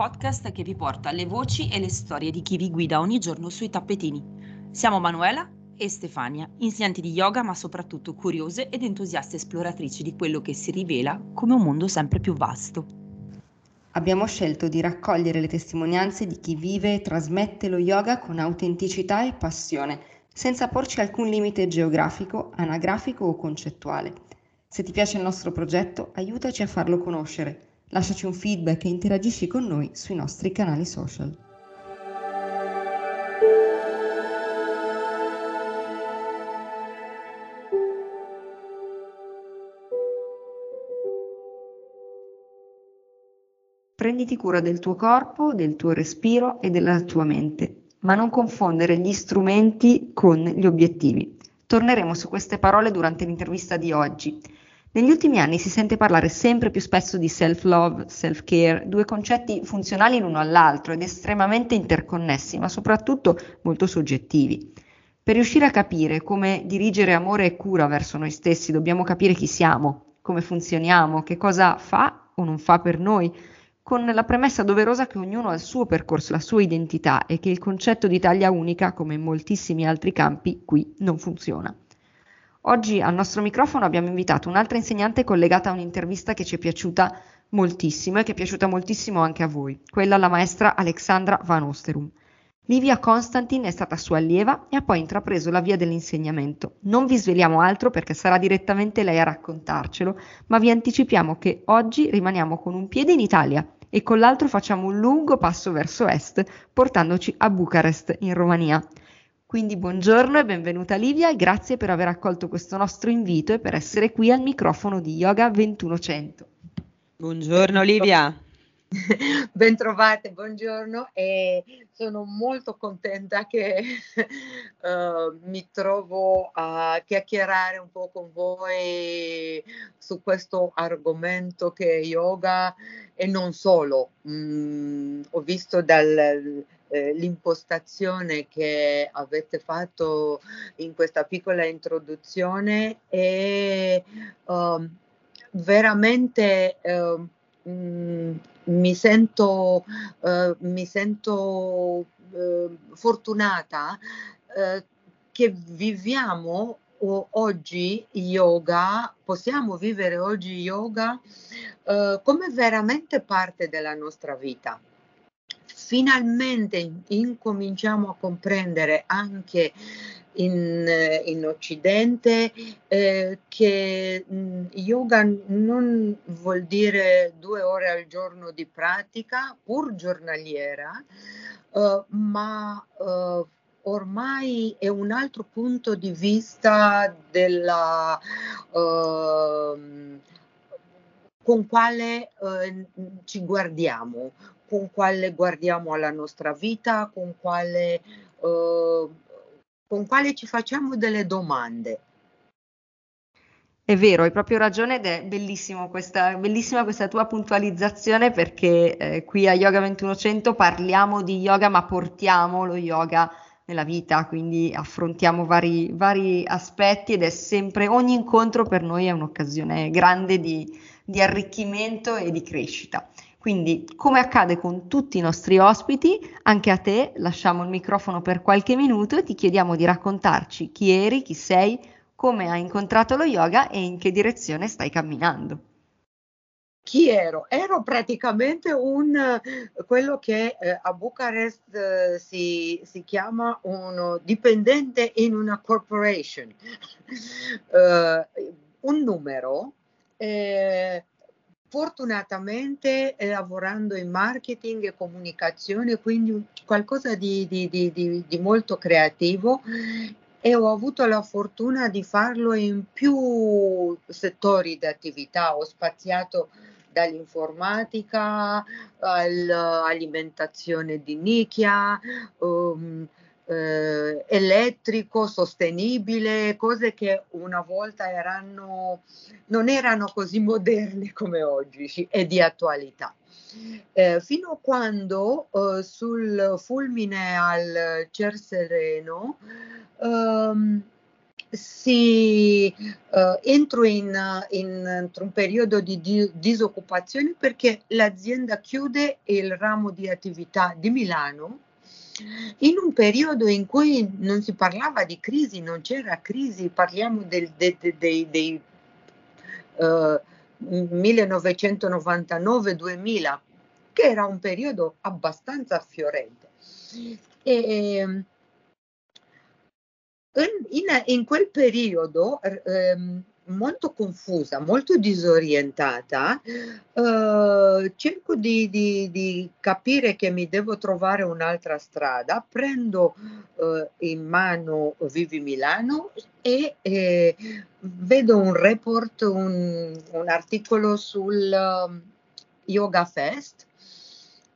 podcast che vi porta le voci e le storie di chi vi guida ogni giorno sui tappetini. Siamo Manuela e Stefania, insegnanti di yoga ma soprattutto curiose ed entusiaste esploratrici di quello che si rivela come un mondo sempre più vasto. Abbiamo scelto di raccogliere le testimonianze di chi vive e trasmette lo yoga con autenticità e passione, senza porci alcun limite geografico, anagrafico o concettuale. Se ti piace il nostro progetto, aiutaci a farlo conoscere Lasciaci un feedback e interagisci con noi sui nostri canali social. Prenditi cura del tuo corpo, del tuo respiro e della tua mente, ma non confondere gli strumenti con gli obiettivi. Torneremo su queste parole durante l'intervista di oggi. Negli ultimi anni si sente parlare sempre più spesso di self-love, self-care, due concetti funzionali l'uno all'altro ed estremamente interconnessi, ma soprattutto molto soggettivi. Per riuscire a capire come dirigere amore e cura verso noi stessi, dobbiamo capire chi siamo, come funzioniamo, che cosa fa o non fa per noi, con la premessa doverosa che ognuno ha il suo percorso, la sua identità e che il concetto di taglia unica, come in moltissimi altri campi, qui non funziona. Oggi al nostro microfono abbiamo invitato un'altra insegnante collegata a un'intervista che ci è piaciuta moltissimo e che è piaciuta moltissimo anche a voi, quella alla maestra Alexandra Van Osterum. Livia Constantin è stata sua allieva e ha poi intrapreso la via dell'insegnamento. Non vi sveliamo altro perché sarà direttamente lei a raccontarcelo, ma vi anticipiamo che oggi rimaniamo con un piede in Italia e con l'altro facciamo un lungo passo verso est, portandoci a Bucarest, in Romania. Quindi buongiorno e benvenuta Livia e grazie per aver accolto questo nostro invito e per essere qui al microfono di Yoga 2100. Buongiorno Livia. Bentrovate, buongiorno e sono molto contenta che uh, mi trovo a chiacchierare un po' con voi su questo argomento che è yoga e non solo. Mm, ho visto dal eh, l'impostazione che avete fatto in questa piccola introduzione è uh, veramente uh, mi sento, uh, mi sento fortunata che viviamo oggi yoga, possiamo vivere oggi yoga come veramente parte della nostra vita finalmente incominciamo a comprendere anche in, in Occidente eh, che mm, yoga non vuol dire due ore al giorno di pratica, pur giornaliera, uh, ma uh, ormai è un altro punto di vista della... Uh, con quale ci guardiamo, con quale guardiamo alla nostra vita, con quale, uh, con quale ci facciamo delle domande. È vero, hai proprio ragione ed è questa, bellissima questa tua puntualizzazione perché eh, qui a Yoga 2100 parliamo di yoga ma portiamo lo yoga nella vita, quindi affrontiamo vari, vari aspetti ed è sempre, ogni incontro per noi è un'occasione grande di, di arricchimento e di crescita. Quindi, come accade con tutti i nostri ospiti, anche a te lasciamo il microfono per qualche minuto e ti chiediamo di raccontarci chi eri, chi sei, come hai incontrato lo yoga e in che direzione stai camminando. Chi ero? Ero praticamente un, quello che eh, a Bucarest eh, si, si, chiama un dipendente in una corporation, uh, un numero. Eh, fortunatamente eh, lavorando in marketing e comunicazione, quindi qualcosa di, di, di, di, molto creativo e ho avuto la fortuna di farlo in più settori di attività, ho spaziato dall'informatica all'alimentazione di nicchia, um, eh, elettrico, sostenibile, cose che una volta erano, non erano così moderne come oggi e di attualità. Eh, fino a quando eh, sul fulmine al Cer Sereno ehm, si uh, entro in, in, un periodo di, disoccupazione perché l'azienda chiude il ramo di attività di Milano in un periodo in cui non si parlava di crisi, non c'era crisi, parliamo del, de, de, de, dei uh, 1999-2000, che era un periodo abbastanza fiorente. E, in, in quel periodo ehm, molto confusa, molto disorientata, eh, cerco di, di, di, capire che mi devo trovare un'altra strada, prendo eh, in mano Vivi Milano e eh, vedo un report, un, un articolo sul um, Yoga Fest.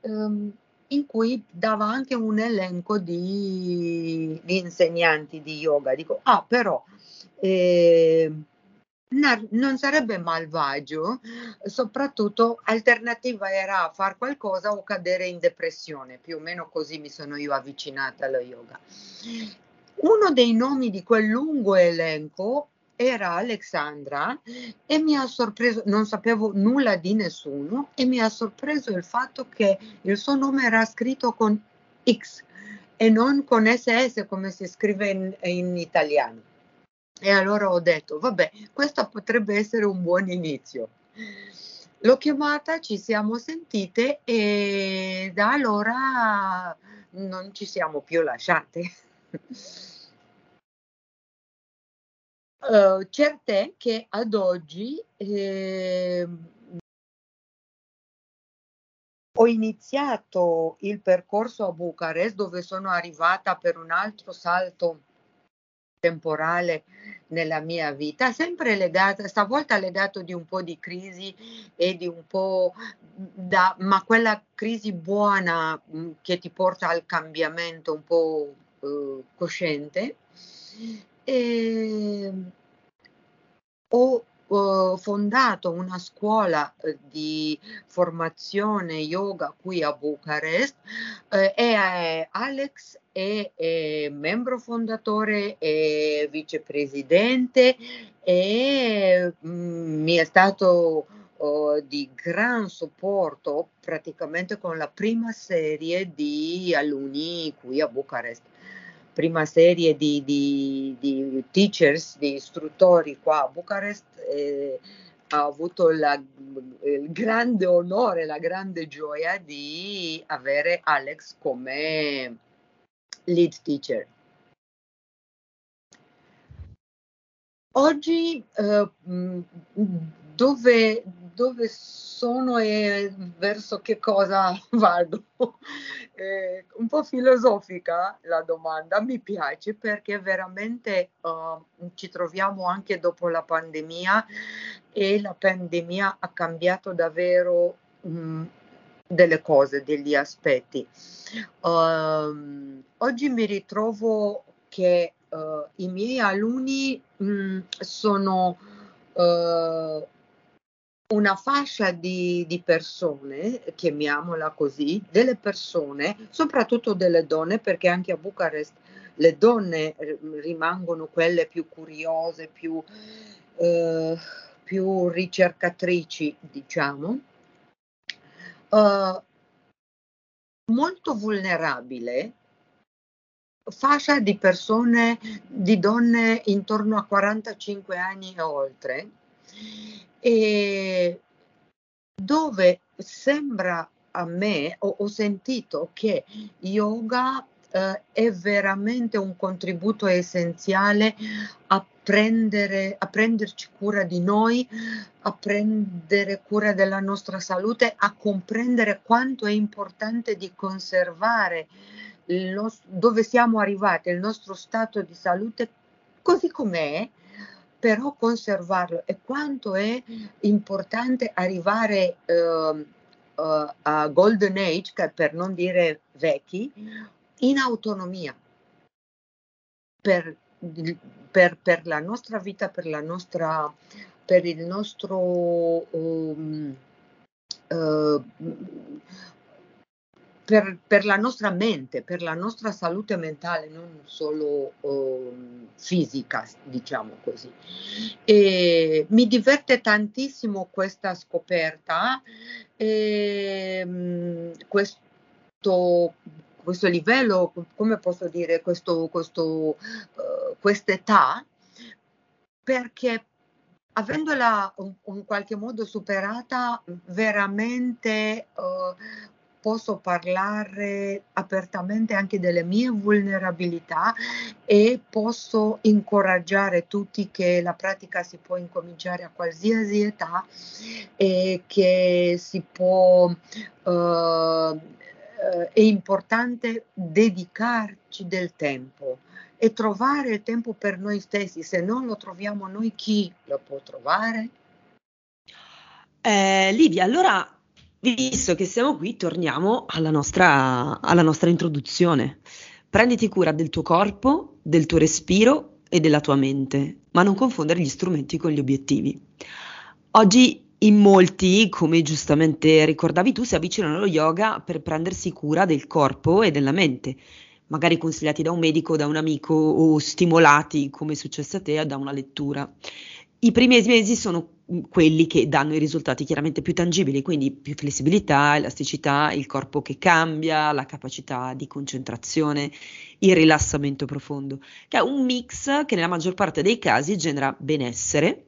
Um, in cui dava anche un elenco di, di insegnanti di yoga. Dico, ah, però eh, non sarebbe malvagio, soprattutto alternativa era fare qualcosa o cadere in depressione, più o meno così mi sono io avvicinata allo yoga. Uno dei nomi di quel lungo elenco era Alexandra e mi ha sorpreso, non sapevo nulla di nessuno e mi ha sorpreso il fatto che il suo nome era scritto con X e non con SS come si scrive in, in italiano. E allora ho detto, vabbè, questo potrebbe essere un buon inizio. L'ho chiamata, ci siamo sentite e da allora non ci siamo più lasciate. Uh, certe che ad oggi eh, ho iniziato il percorso a Bucarest dove sono arrivata per un altro salto temporale nella mia vita, sempre legata, stavolta legato di un po' di crisi e di un po' da, ma quella crisi buona mm, che ti porta al cambiamento un po' uh, cosciente e ho fondato una scuola uh, di formazione yoga qui a Bucarest eh, e eh, Alex è, membro fondatore e vicepresidente e mm, mi è stato uh, di gran supporto praticamente con la prima serie di alunni qui a Bucarest prima serie di, di, di teachers, di istruttori qua a Bucarest, eh, ha avuto la, il grande onore, la grande gioia di avere Alex come lead teacher. Oggi eh, dove, dove sono e verso che cosa vado? Eh, un po' filosofica la domanda, mi piace perché veramente uh, ci troviamo anche dopo la pandemia e la pandemia ha cambiato davvero um, delle cose, degli aspetti. Uh, oggi mi ritrovo che uh, i miei alunni um, sono uh, una fascia di, di, persone, chiamiamola così, delle persone, soprattutto delle donne, perché anche a Bucarest le donne rimangono quelle più curiose, più, eh, più ricercatrici, diciamo, eh, molto vulnerabile, fascia di persone, di donne intorno a 45 anni e oltre, e dove sembra a me, ho, ho sentito che yoga eh, è veramente un contributo essenziale a prendere, a prenderci cura di noi, a prendere cura della nostra salute, a comprendere quanto è importante di conservare nostro, dove siamo arrivati, il nostro stato di salute così com'è, però conservarlo. E quanto è importante arrivare uh, uh, a golden age, per non dire vecchi, in autonomia. Per, per, per la nostra vita, per, la nostra, per il nostro um, uh, per, per, la nostra mente, per la nostra salute mentale, non solo uh, fisica, diciamo così. E mi diverte tantissimo questa scoperta, e, um, questo, questo livello, come posso dire, questo, questo, uh, quest'età, perché avendola in qualche modo superata, veramente uh, posso parlare apertamente anche delle mie vulnerabilità e posso incoraggiare tutti che la pratica si può incominciare a qualsiasi età e che si può uh, è importante dedicarci del tempo e trovare il tempo per noi stessi. Se non lo troviamo noi, chi lo può trovare? Eh, Livia, allora Visto che siamo qui, torniamo alla nostra, alla nostra introduzione. Prenditi cura del tuo corpo, del tuo respiro e della tua mente, ma non confondere gli strumenti con gli obiettivi. Oggi in molti, come giustamente ricordavi tu, si avvicinano allo yoga per prendersi cura del corpo e della mente, magari consigliati da un medico, da un amico o stimolati, come è successo a te, da una lettura. I primi mesi sono quelli che danno i risultati chiaramente più tangibili, quindi più flessibilità, elasticità, il corpo che cambia, la capacità di concentrazione, il rilassamento profondo, che è un mix che nella maggior parte dei casi genera benessere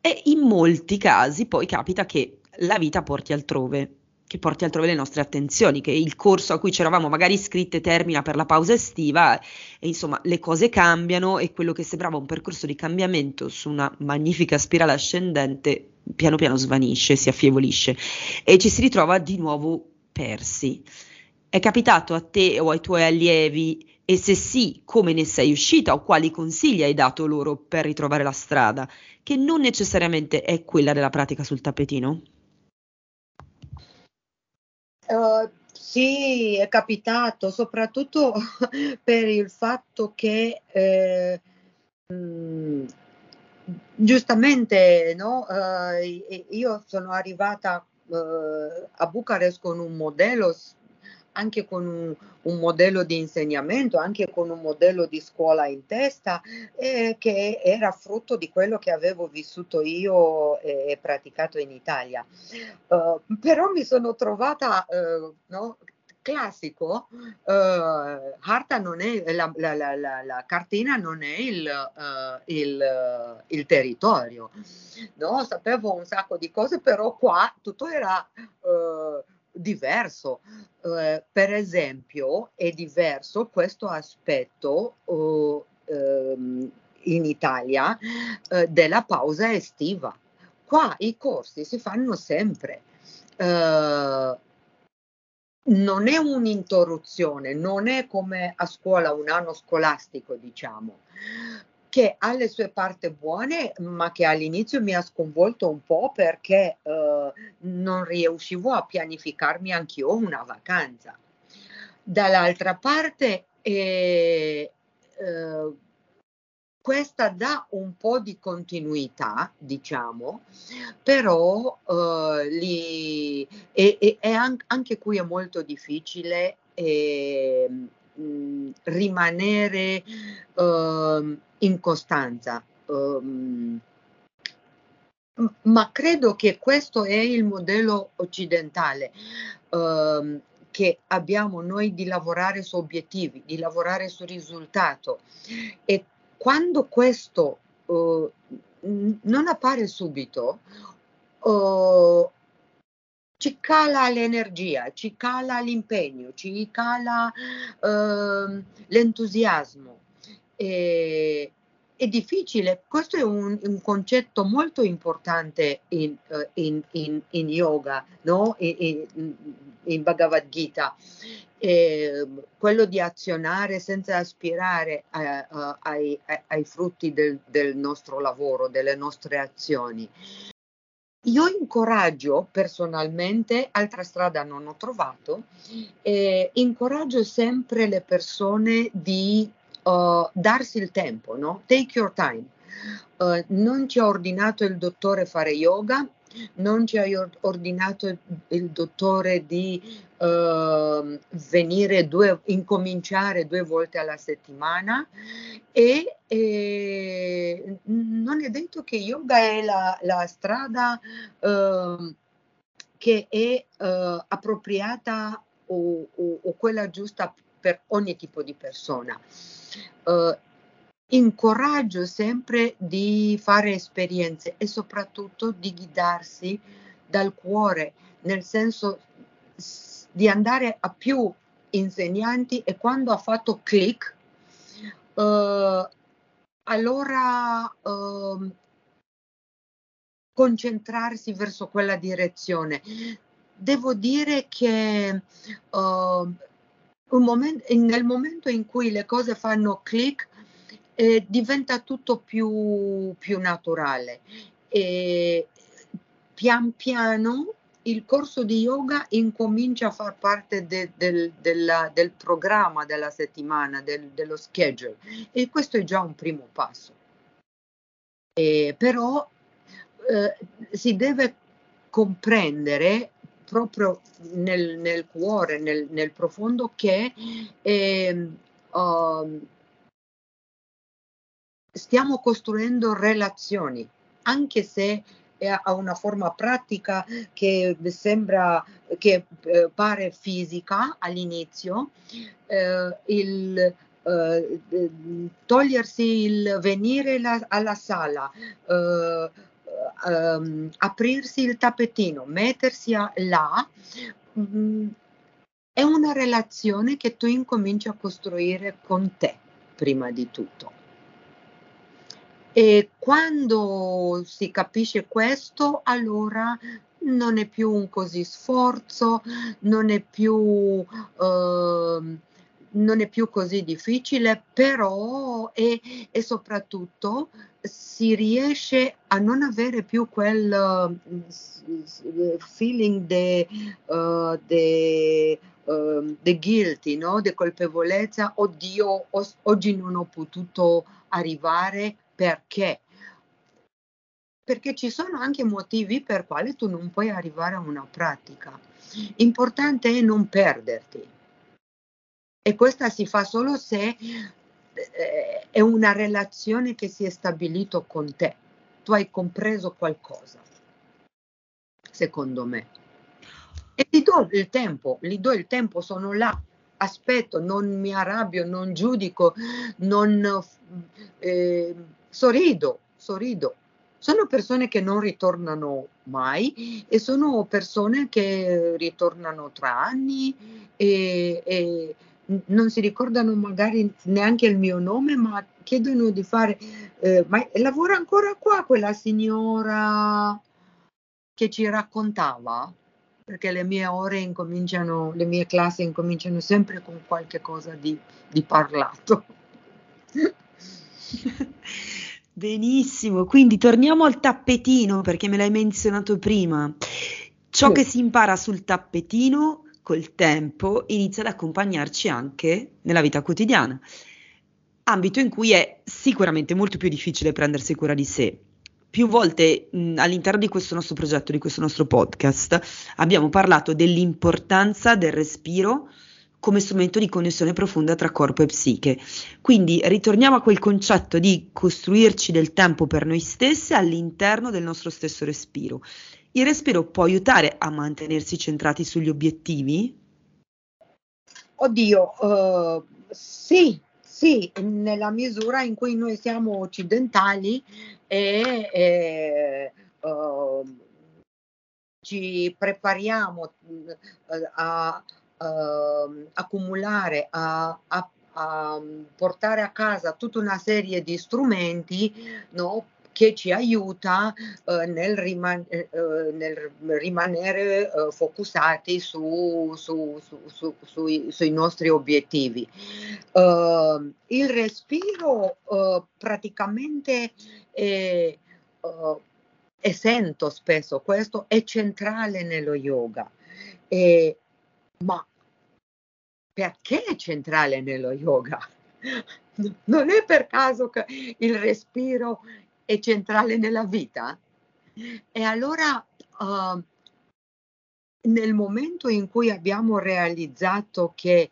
e in molti casi poi capita che la vita porti altrove che porti altrove le nostre attenzioni, che il corso a cui ci eravamo magari iscritte termina per la pausa estiva e insomma le cose cambiano e quello che sembrava un percorso di cambiamento su una magnifica spirale ascendente piano piano svanisce, si affievolisce e ci si ritrova di nuovo persi. È capitato a te o ai tuoi allievi e se sì, come ne sei uscita o quali consigli hai dato loro per ritrovare la strada, che non necessariamente è quella della pratica sul tappetino? Uh, sì, è capitato, soprattutto per il fatto che eh, mm, giustamente no, uh, io sono arrivata uh, a Bucarest con un modello anche con un, un, modello di insegnamento, anche con un modello di scuola in testa, eh, che era frutto di quello che avevo vissuto io e, e praticato in Italia. Uh, però mi sono trovata, uh, no, classico, uh, non è, la, la, la, la, cartina non è il, uh, il, uh, il, territorio. No? Sapevo un sacco di cose, però qua tutto era diverso. Uh, per esempio, è diverso questo aspetto uh, um, in Italia uh, della pausa estiva. Qua i corsi si fanno sempre. non è un'interruzione, non è come a scuola un anno scolastico, diciamo che ha le sue parti buone, ma che all'inizio mi ha sconvolto un po' perché eh, non riuscivo a pianificarmi anch'io una vacanza. Dall'altra parte, eh, eh, questa dà un po' di continuità, diciamo, però eh, lì, e, e, e anche qui è molto difficile eh, mh, rimanere uh, in costanza. Um, ma credo che questo è il modello occidentale uh, che abbiamo noi di lavorare su obiettivi, di lavorare sul risultato. E quando questo uh, non appare subito, uh, ci cala l'energia, ci cala l'impegno, ci cala uh, l'entusiasmo. E, è difficile, questo è un, un concetto molto importante in, uh, in, in, in yoga, no? in, in Bhagavad Gita, eh, quello di azionare senza aspirare a, a, ai, ai, frutti del, del nostro lavoro, delle nostre azioni. Io incoraggio personalmente, altra strada non ho trovato, eh, incoraggio sempre le persone di uh, darsi il tempo, no? Take your time. Uh, non ci ha ordinato il dottore fare yoga, non ci ha ordinato il dottore di uh, venire due, incominciare due volte alla settimana e, e, non è detto che yoga è la, la strada uh, che è uh, appropriata o, o, o, quella giusta per ogni tipo di persona. Incoraggio sempre di fare esperienze e soprattutto di guidarsi dal cuore, nel senso di andare a più insegnanti e quando ha fatto click, uh, allora uh, concentrarsi verso quella direzione. Devo dire che uh, momento, nel momento in cui le cose fanno click, eh, diventa tutto più, più naturale. E pian piano il corso di yoga incomincia a far parte de, del, della, del, programma della settimana, del, dello schedule e questo è già un primo passo. Eh, però eh, si deve comprendere proprio nel, nel cuore, nel, nel, profondo che eh, uh, stiamo costruendo relazioni, anche se ha una forma pratica che sembra che eh, pare fisica all'inizio, eh, il eh, togliersi il venire la, alla sala, eh, ehm, aprirsi il tappetino, mettersi a, là, mh, mm, è una relazione che tu incominci a costruire con te prima di tutto. E quando si capisce questo, allora non è più un così sforzo, non è più, eh, non è più così difficile, però è, e soprattutto si riesce a non avere più quel uh, feeling di uh, de, uh, de guilty, no? di colpevolezza, oddio, os- oggi non ho potuto arrivare perché? Perché ci sono anche motivi per quali tu non puoi arrivare a una pratica. Importante è non perderti. E questa si fa solo se eh, è una relazione che si è stabilito con te. Tu hai compreso qualcosa, secondo me. E ti do il tempo, gli do il tempo, sono là, aspetto, non mi arrabbio, non giudico, non eh, sorrido, sorrido. Sono persone che non ritornano mai e sono persone che ritornano tra anni e, e non si ricordano magari neanche il mio nome, ma chiedono di fare, eh, ma lavora ancora qua quella signora che ci raccontava? Perché le mie ore incominciano, le mie classi incominciano sempre con qualche cosa di, di parlato. Benissimo, quindi torniamo al tappetino perché me l'hai menzionato prima. Ciò sì. che si impara sul tappetino col tempo inizia ad accompagnarci anche nella vita quotidiana, ambito in cui è sicuramente molto più difficile prendersi cura di sé. Più volte mh, all'interno di questo nostro progetto, di questo nostro podcast, abbiamo parlato dell'importanza del respiro come strumento di connessione profonda tra corpo e psiche. Quindi ritorniamo a quel concetto di costruirci del tempo per noi stessi all'interno del nostro stesso respiro. Il respiro può aiutare a mantenersi centrati sugli obiettivi? Oddio, uh, sì, sì, nella misura in cui noi siamo occidentali e, e uh, ci prepariamo uh, a uh, accumulare, a, a, a, portare a casa tutta una serie di strumenti no, che ci aiuta uh, nel, riman- uh, nel, rimanere uh, focusati su, su, su, sui, sui, nostri obiettivi. il respiro praticamente è, e sento spesso questo, è centrale nello yoga. E, ma perché è centrale nello yoga? Non è per caso che il respiro è centrale nella vita? E allora uh, nel momento in cui abbiamo realizzato che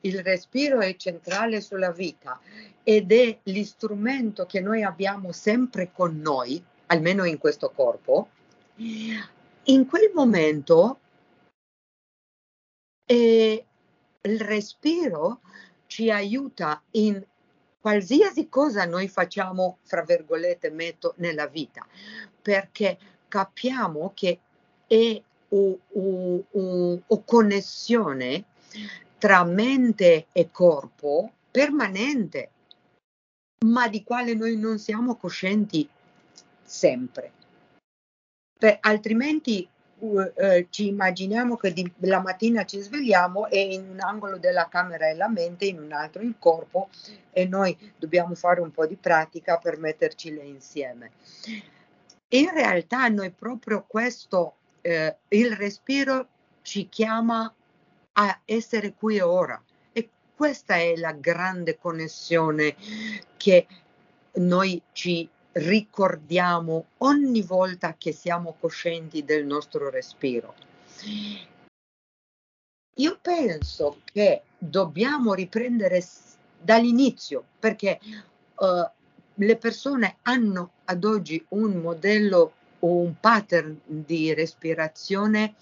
il respiro è centrale sulla vita ed è l'istrumento che noi abbiamo sempre con noi, almeno in questo corpo, in quel momento eh, il respiro ci aiuta in qualsiasi cosa noi facciamo, fra virgolette, metto nella vita, perché capiamo che è una connessione tra mente e corpo permanente, ma di quale noi non siamo coscienti sempre. Per, altrimenti uh, ci immaginiamo che di, la mattina ci svegliamo e in un angolo della camera è la mente, in un altro il corpo e noi dobbiamo fare un po' di pratica per mettercile insieme. In realtà noi proprio questo, eh, il respiro ci chiama a essere qui e ora e questa è la grande connessione che noi ci ricordiamo ogni volta che siamo coscienti del nostro respiro. Io penso che dobbiamo riprendere dall'inizio perché uh, le persone hanno ad oggi un modello o un pattern di respirazione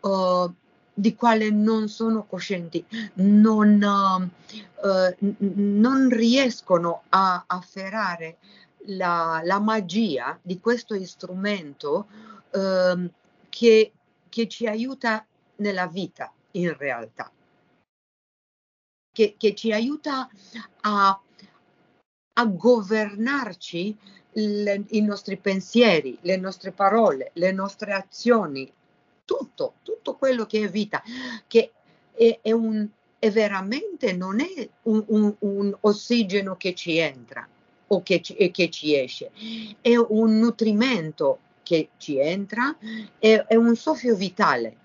uh, di quale non sono coscienti, non, uh, non riescono a afferrare la, la magia di questo strumento eh, che, che, ci aiuta nella vita in realtà, che, che ci aiuta a, a governarci le, i nostri pensieri, le nostre parole, le nostre azioni, tutto, tutto quello che è vita, che è, è, un, è veramente non è un, un, un ossigeno che ci entra, o che ci, che ci esce, è un nutrimento che ci entra, è, è un soffio vitale,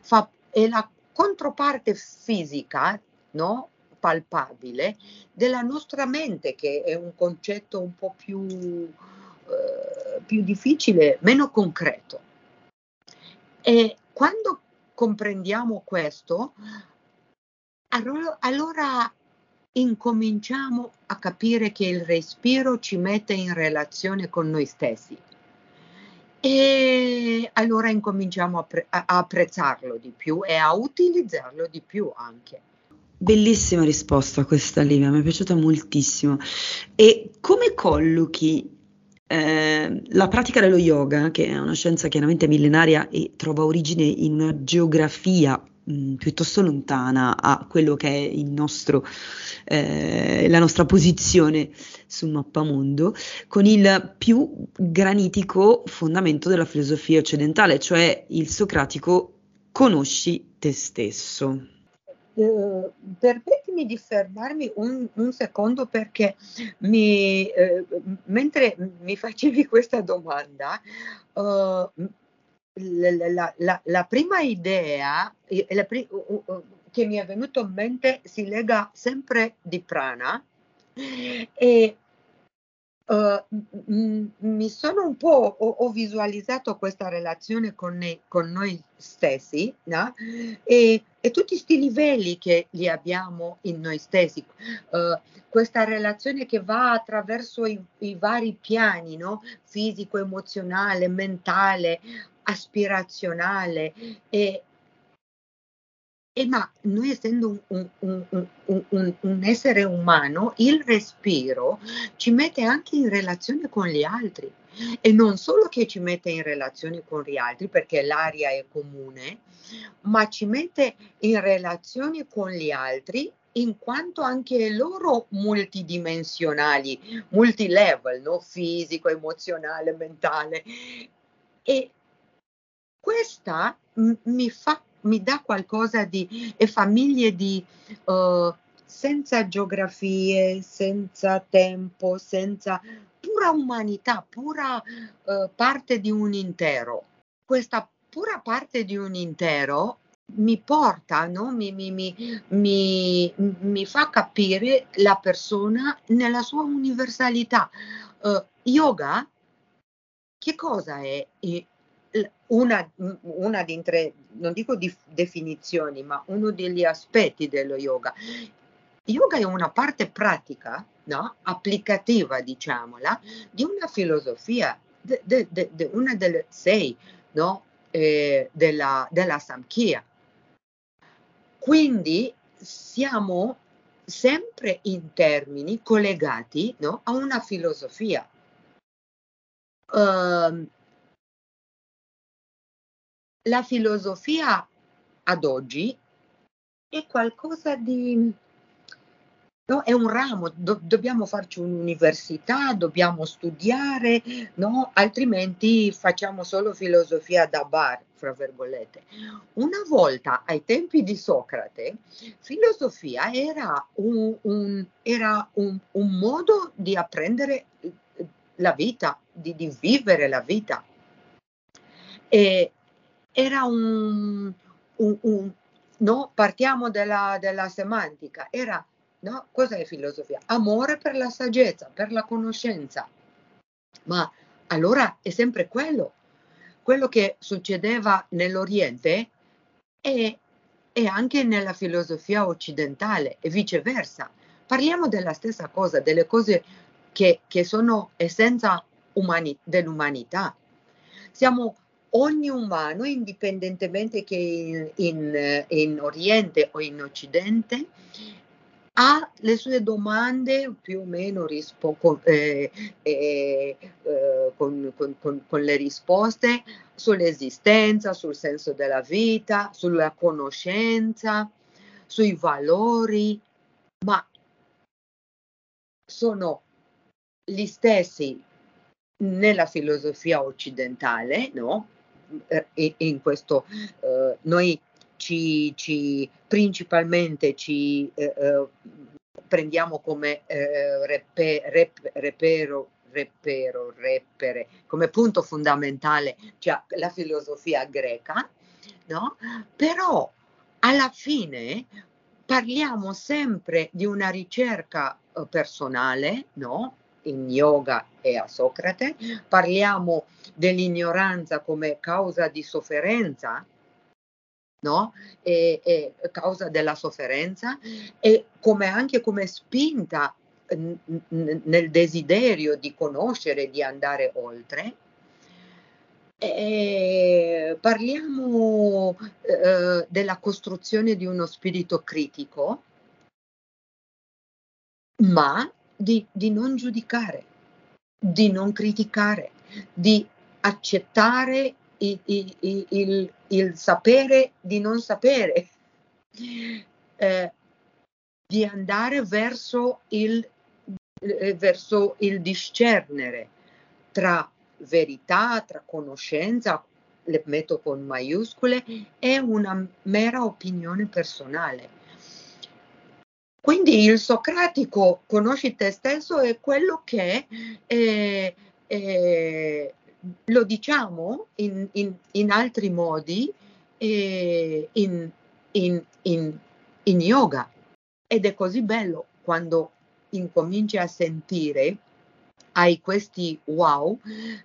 Fa, è la controparte fisica, no? palpabile, della nostra mente, che è un concetto un po' più, eh, più difficile, meno concreto. E quando comprendiamo questo, allora, allora incominciamo a capire che il respiro ci mette in relazione con noi stessi e allora incominciamo a, pre- a apprezzarlo di più e a utilizzarlo di più anche. Bellissima risposta questa Livia, mi è piaciuta moltissimo. E come collochi eh, la pratica dello yoga, che è una scienza chiaramente millenaria e trova origine in una geografia mh, piuttosto lontana a quello che è nostro, eh, la nostra posizione sul mappamondo, con il più granitico fondamento della filosofia occidentale, cioè il socratico conosci te stesso. Uh, permettimi di fermarmi un, un secondo perché mi, uh, mentre mi facevi questa domanda uh, la, la, la, prima idea pri- che mi è venuta in mente si lega sempre di prana e uh, m- mi sono un po' ho, ho, visualizzato questa relazione con, ne- con noi stessi no? e, e, tutti questi livelli che li abbiamo in noi stessi uh, questa relazione che va attraverso i, i vari piani no? fisico emozionale mentale aspirazionale e, e ma noi essendo un, un, un, un, essere umano, il respiro ci mette anche in relazione con gli altri e non solo che ci mette in relazione con gli altri perché l'aria è comune, ma ci mette in relazione con gli altri in quanto anche loro multidimensionali, multilevel, no? fisico, emozionale, mentale. E questa m- mi, fa, mi dà qualcosa di e famiglie di uh, senza geografie, senza tempo, senza pura umanità, pura uh, parte di un intero. Questa pura parte di un intero mi porta, no? mi, mi, mi, mi, fa capire la persona nella sua universalità. Uh, yoga, che cosa è una, una di tre, non dico di definizioni, ma uno degli aspetti dello yoga. Yoga è una parte pratica, no? applicativa, diciamola, di una filosofia, de, de, de, una delle sei no? eh, della, della Samkhya. Quindi siamo sempre in termini collegati no? a una filosofia. Uh, la filosofia ad oggi è qualcosa di No? È un ramo, do, dobbiamo farci un'università, dobbiamo studiare, no? altrimenti facciamo solo filosofia da bar, fra virgolette. Una volta, ai tempi di Socrate, filosofia era un, un, era un, un modo di apprendere la vita, di, di vivere la vita. E era un, un, un no, partiamo dalla, dalla semantica, era No? Cos'è filosofia? Amore per la saggezza, per la conoscenza. Ma allora è sempre quello. Quello che succedeva nell'Oriente è, è anche nella filosofia occidentale e viceversa. Parliamo della stessa cosa, delle cose che, che sono essenza umani, dell'umanità. Siamo ogni umano, indipendentemente che in, in, in Oriente o in Occidente, ha le sue domande più o meno rispo- con, eh, eh, eh, con, con, con, le risposte sull'esistenza, sul senso della vita, sulla conoscenza, sui valori, ma sono gli stessi nella filosofia occidentale, no? E, in questo eh, noi ci, ci principalmente ci eh, eh, prendiamo come eh, repe, rep, repero, repero, repere, come punto fondamentale cioè la filosofia greca, no? Però alla fine parliamo sempre di una ricerca eh, personale, no? In yoga e a Socrate, parliamo dell'ignoranza come causa di sofferenza, no? E, e causa della sofferenza e come anche come spinta nel desiderio di conoscere, di andare oltre. E parliamo eh, della costruzione di uno spirito critico, ma di, di non giudicare, di non criticare, di accettare il, il, il, il sapere di non sapere, eh, di andare verso il, eh, verso il discernere tra verità, tra conoscenza, le metto con maiuscole, è una mera opinione personale. Quindi il socratico conosci te stesso è quello che eh, eh, lo diciamo in, in, in altri modi eh, in, in, yoga ed è così bello quando incominci a sentire hai questi wow,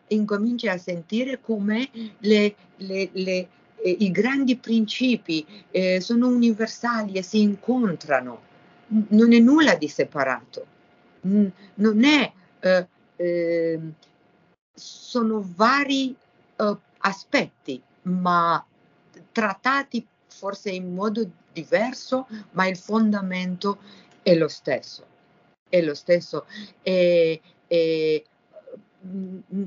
incominci a sentire come le, le, le, eh, i grandi principi eh, sono universali e si incontrano. Non è nulla di separato, non è eh, ehm, sono vari uh, aspetti, ma trattati forse in modo diverso, ma il fondamento è lo stesso. È lo stesso. E, e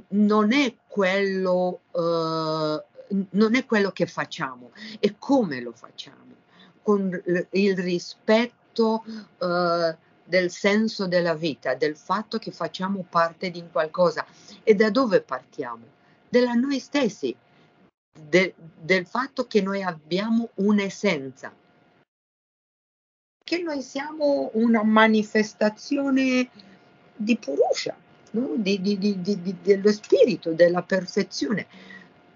non è quello, uh, non è quello che facciamo, è come lo facciamo, con il rispetto uh, del senso della vita, del fatto che facciamo parte di qualcosa. E da dove partiamo? Da noi stessi, de, del fatto che noi abbiamo un'essenza, che noi siamo una manifestazione di Purusha, no? di, di, di, dello spirito, della perfezione.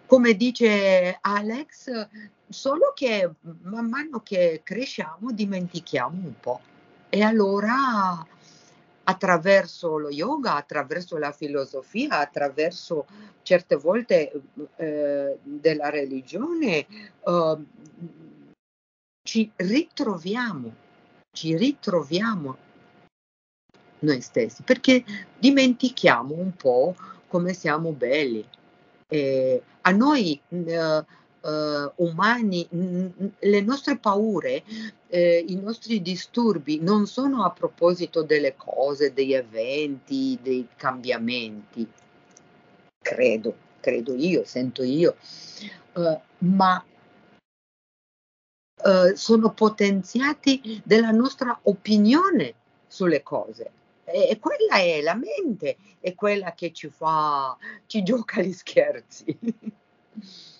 Come dice Alex, solo che man mano che cresciamo dimentichiamo un po' E allora attraverso lo yoga, attraverso la filosofia, attraverso certe volte eh, della religione, eh, ci ritroviamo, ci ritroviamo noi stessi, perché dimentichiamo un po' come siamo belli. Eh, a noi eh, umani, le nostre paure, eh, i nostri disturbi non sono a proposito delle cose, degli eventi, dei cambiamenti, credo, credo io, sento io, uh, ma uh, sono potenziati della nostra opinione sulle cose. E quella è la mente, è quella che ci fa, ci gioca gli scherzi.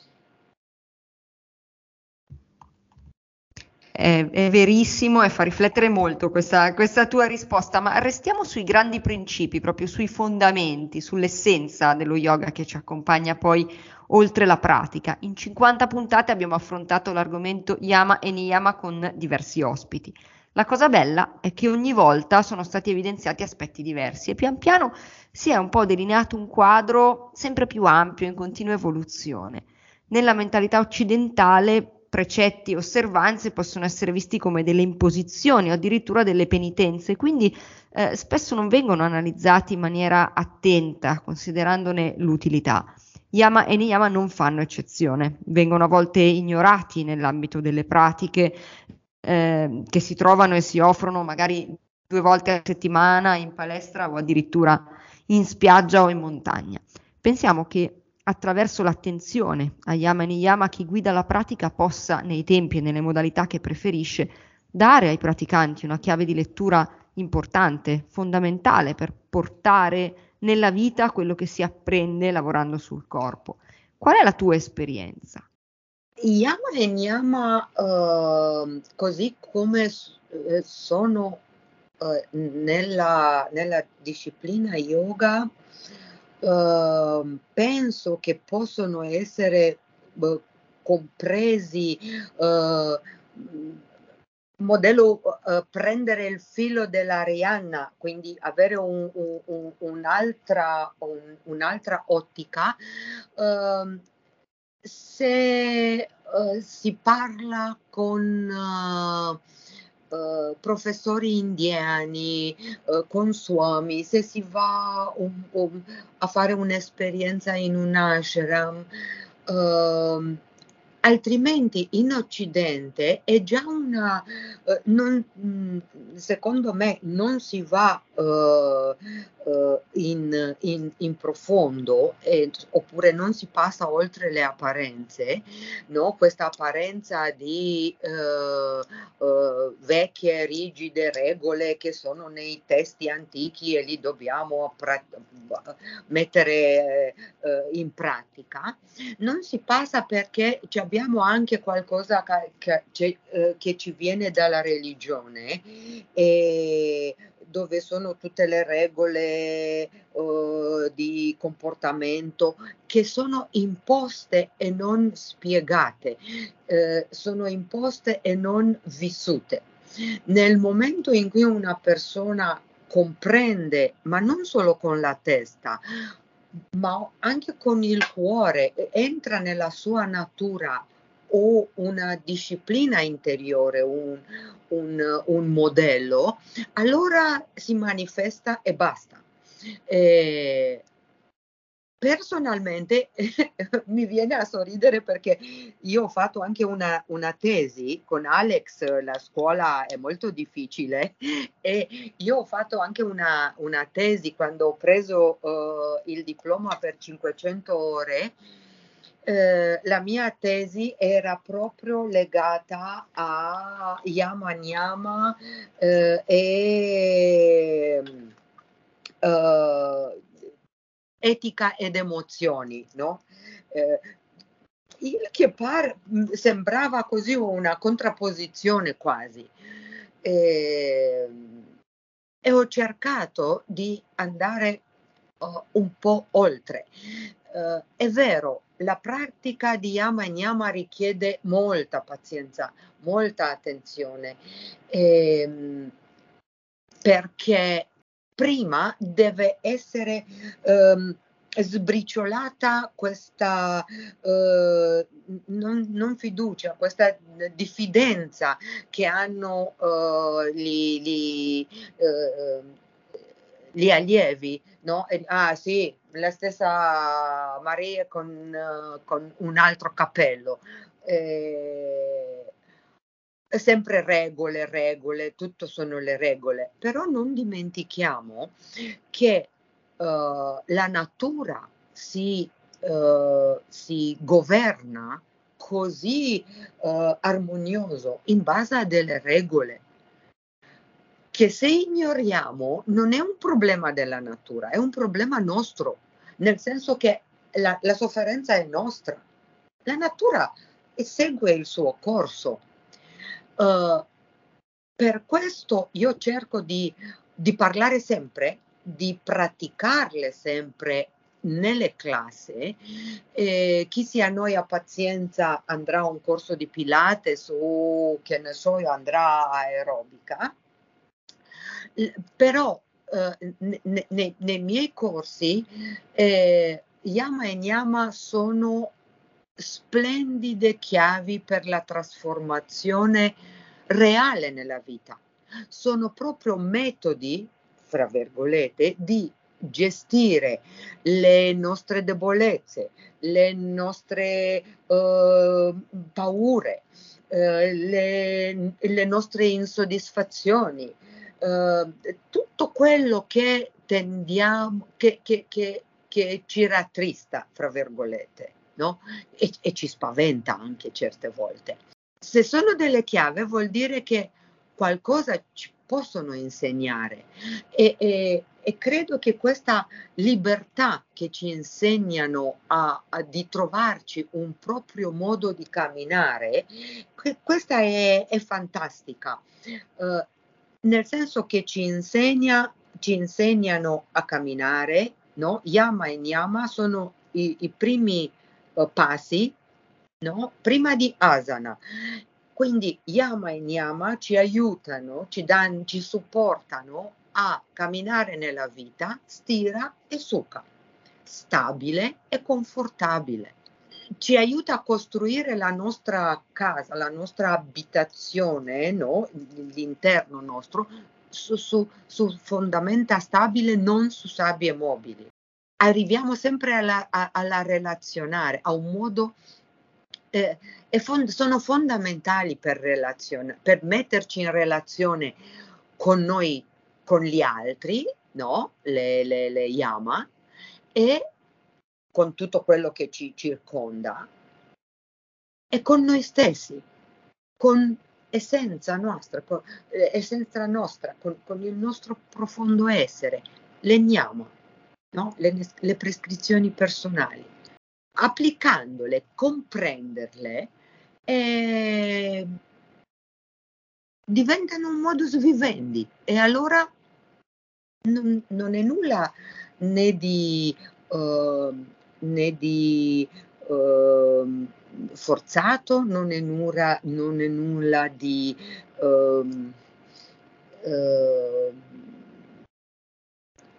È, è, verissimo e fa riflettere molto questa, questa, tua risposta, ma restiamo sui grandi principi, proprio sui fondamenti, sull'essenza dello yoga che ci accompagna poi oltre la pratica. In 50 puntate abbiamo affrontato l'argomento Yama e Niyama con diversi ospiti. La cosa bella è che ogni volta sono stati evidenziati aspetti diversi e pian piano si è un po' delineato un quadro sempre più ampio, in continua evoluzione. Nella mentalità occidentale precetti e osservanze possono essere visti come delle imposizioni o addirittura delle penitenze, quindi eh, spesso non vengono analizzati in maniera attenta, considerandone l'utilità. Yama e Niyama non fanno eccezione, vengono a volte ignorati nell'ambito delle pratiche eh, che si trovano e si offrono magari due volte a settimana in palestra o addirittura in spiaggia o in montagna. Pensiamo che attraverso l'attenzione a Yama e Niyama chi guida la pratica possa, nei tempi e nelle modalità che preferisce, dare ai praticanti una chiave di lettura importante, fondamentale per portare nella vita quello che si apprende lavorando sul corpo. Qual è la tua esperienza? Yama e Niyama, uh, così come uh, sono uh, nella, nella disciplina yoga, Uhm, penso che possono essere uh, compresi uh, modello uh, prendere il filo dell'Arianna, quindi avere un, un, un'altra, un, un'altra, ottica. Uh, se uh, si parla con Uh, professori indiani, uh, con suami, se si va um, um, a fare un'esperienza in un ashram, uh, altrimenti in Occidente è già una, uh, non, mm, secondo me non si va in, in, in, profondo eh, oppure non si passa oltre le apparenze, no? questa apparenza di vecchie rigide regole che sono nei testi antichi e li dobbiamo pra- mettere in pratica, non si passa perché abbiamo anche qualcosa che, che, eh, che ci viene dalla religione e dove sono tutte le regole uh, di comportamento che sono imposte e non spiegate, eh, sono imposte e non vissute. Nel momento in cui una persona comprende, ma non solo con la testa, ma anche con il cuore, entra nella sua natura o una disciplina interiore, un, un, un modello, allora si manifesta e basta. Eh, personalmente mi viene a sorridere perché io ho fatto anche una, una, tesi con Alex, la scuola è molto difficile e io ho fatto anche una, una tesi quando ho preso uh, il diploma per 500 ore. Eh, la mia tesi era proprio legata a Yama Nyama eh, e uh, etica ed emozioni, no? Eh, il che par, sembrava così una contrapposizione quasi. E, e ho cercato di andare uh, un po' oltre. Uh, è vero, la pratica di Yama Nyama richiede molta pazienza, molta attenzione, ehm, perché prima deve essere um, sbriciolata questa uh, non, non, fiducia, questa diffidenza che hanno uh, gli, gli, uh, gli, allievi. No? E, ah sì, la stessa Maria con, con un altro cappello. Eh, sempre regole, regole, tutto sono le regole, però non dimentichiamo che uh, la natura si, uh, si governa così uh, armonioso in base a delle regole che se ignoriamo non è un problema della natura, è un problema nostro, nel senso che la, la sofferenza è nostra. La natura segue il suo corso. Uh, per questo io cerco di, di parlare sempre, di praticarle sempre nelle classi, eh, chi si annoia pazienza andrà a un corso di Pilates o che ne so andrà a aerobica, però eh, ne, ne, nei miei corsi eh, Yama e Nyama sono splendide chiavi per la trasformazione reale nella vita. Sono proprio metodi, fra virgolette, di gestire le nostre debolezze, le nostre uh, paure, uh, le, le, nostre insoddisfazioni, uh, tutto quello che tendiamo, che, che, che, che ci rattrista, fra virgolette no? e, e ci spaventa anche certe volte. Se sono delle chiavi vuol dire che qualcosa ci possono insegnare e, e, e, credo che questa libertà che ci insegnano a, a, di trovarci un proprio modo di camminare, questa è, è fantastica, uh, nel senso che ci, insegna, ci insegnano a camminare, no? Yama e Nyama sono i, i primi uh, passi no? prima di asana. Quindi yama e niyama ci aiutano, ci, danno, ci supportano a camminare nella vita stira e sukha, stabile e confortabile. Ci aiuta a costruire la nostra casa, la nostra abitazione, no? l'interno nostro, su, su, su fondamenta stabile, non su sabbie mobili arriviamo sempre alla, a, alla relazionare, a un modo eh, fond- sono fondamentali per, relazione, per metterci in relazione con noi, con gli altri, no? le, le, le yama, e con tutto quello che ci circonda, e con noi stessi, con essenza nostra, con, eh, essenza nostra, con, con il nostro profondo essere, legniamo no? le, le prescrizioni personali. Applicandole, comprenderle, eh, diventano un modus vivendi e allora non, non è nulla né di, uh, né di uh, forzato, non è, nulla, non è nulla di uh,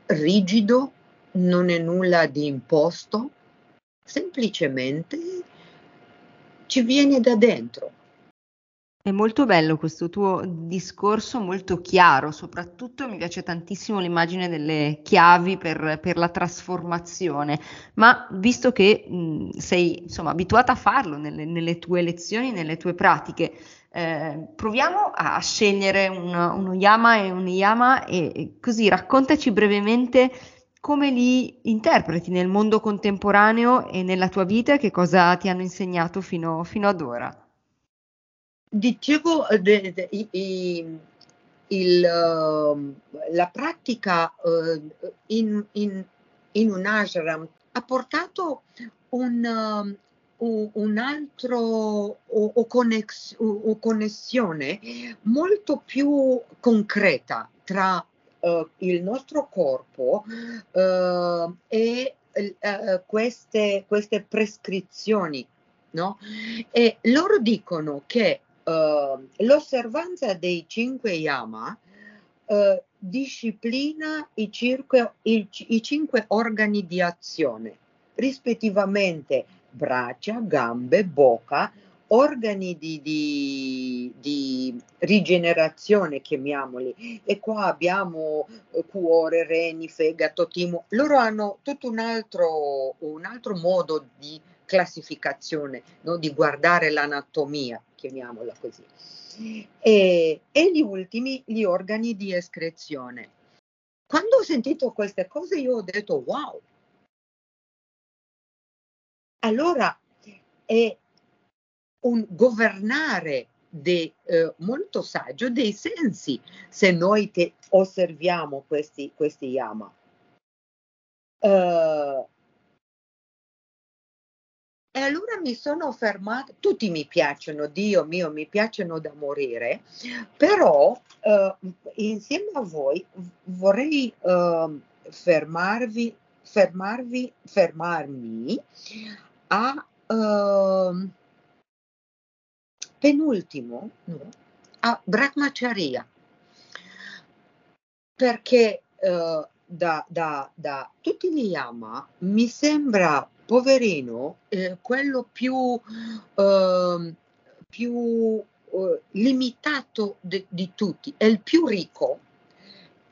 rigido, non è nulla di imposto, semplicemente ci viene da dentro. È molto bello questo tuo discorso, molto chiaro, soprattutto mi piace tantissimo l'immagine delle chiavi per, per la trasformazione, ma visto che mh, sei insomma, abituata a farlo nelle, nelle, tue lezioni, nelle tue pratiche, eh, proviamo a scegliere un, uno yama e un yama e, e così raccontaci brevemente come li interpreti nel mondo contemporaneo e nella tua vita? Che cosa ti hanno insegnato fino, fino ad ora? Dicevo, de, de, de, il, uh, la pratica uh, in, in, in, un ashram ha portato un, uh, un altro o, o, connex, o, connessione molto più concreta tra uh, il nostro corpo uh, e uh, queste, queste, prescrizioni, no? E loro dicono che l'osservanza dei cinque yama eh, disciplina i, cirque, il, i cinque organi di azione, rispettivamente braccia, gambe, bocca, organi di, di, di, rigenerazione, chiamiamoli, e qua abbiamo eh, cuore, reni, fegato, timo, loro hanno tutto un altro, un altro modo di classificazione, no? di guardare l'anatomia, chiamiamola così. E, e gli ultimi, gli organi di escrezione. Quando ho sentito queste cose io ho detto wow. Allora è un governare de, eh, molto saggio dei sensi se noi te osserviamo questi, questi yama. Uh, e allora mi sono fermata, tutti mi piacciono, Dio mio, mi piacciono da morire, però uh, insieme a voi vorrei uh, fermarvi, fermarvi, fermarmi a uh, penultimo, no, a Brahmacharya, perché uh, da, da, da, tutti gli yama mi sembra poverino eh, quello più, uh, più uh, limitato de, di tutti, è il più ricco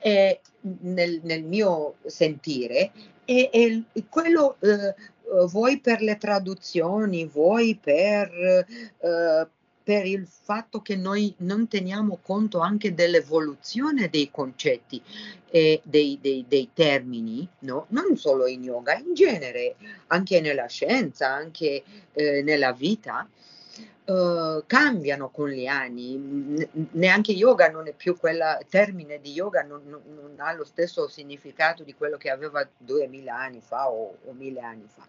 nel, nel, mio sentire, è, è quello vuoi per le traduzioni, vuoi per per il fatto che noi non teniamo conto anche dell'evoluzione dei concetti e dei, dei, dei termini, no? non solo in yoga, in genere, anche nella scienza, anche eh, nella vita. Uh, cambiano con gli anni, neanche yoga non è più quel termine di yoga, non, non, non, ha lo stesso significato di quello che aveva duemila anni fa o, o mille anni fa.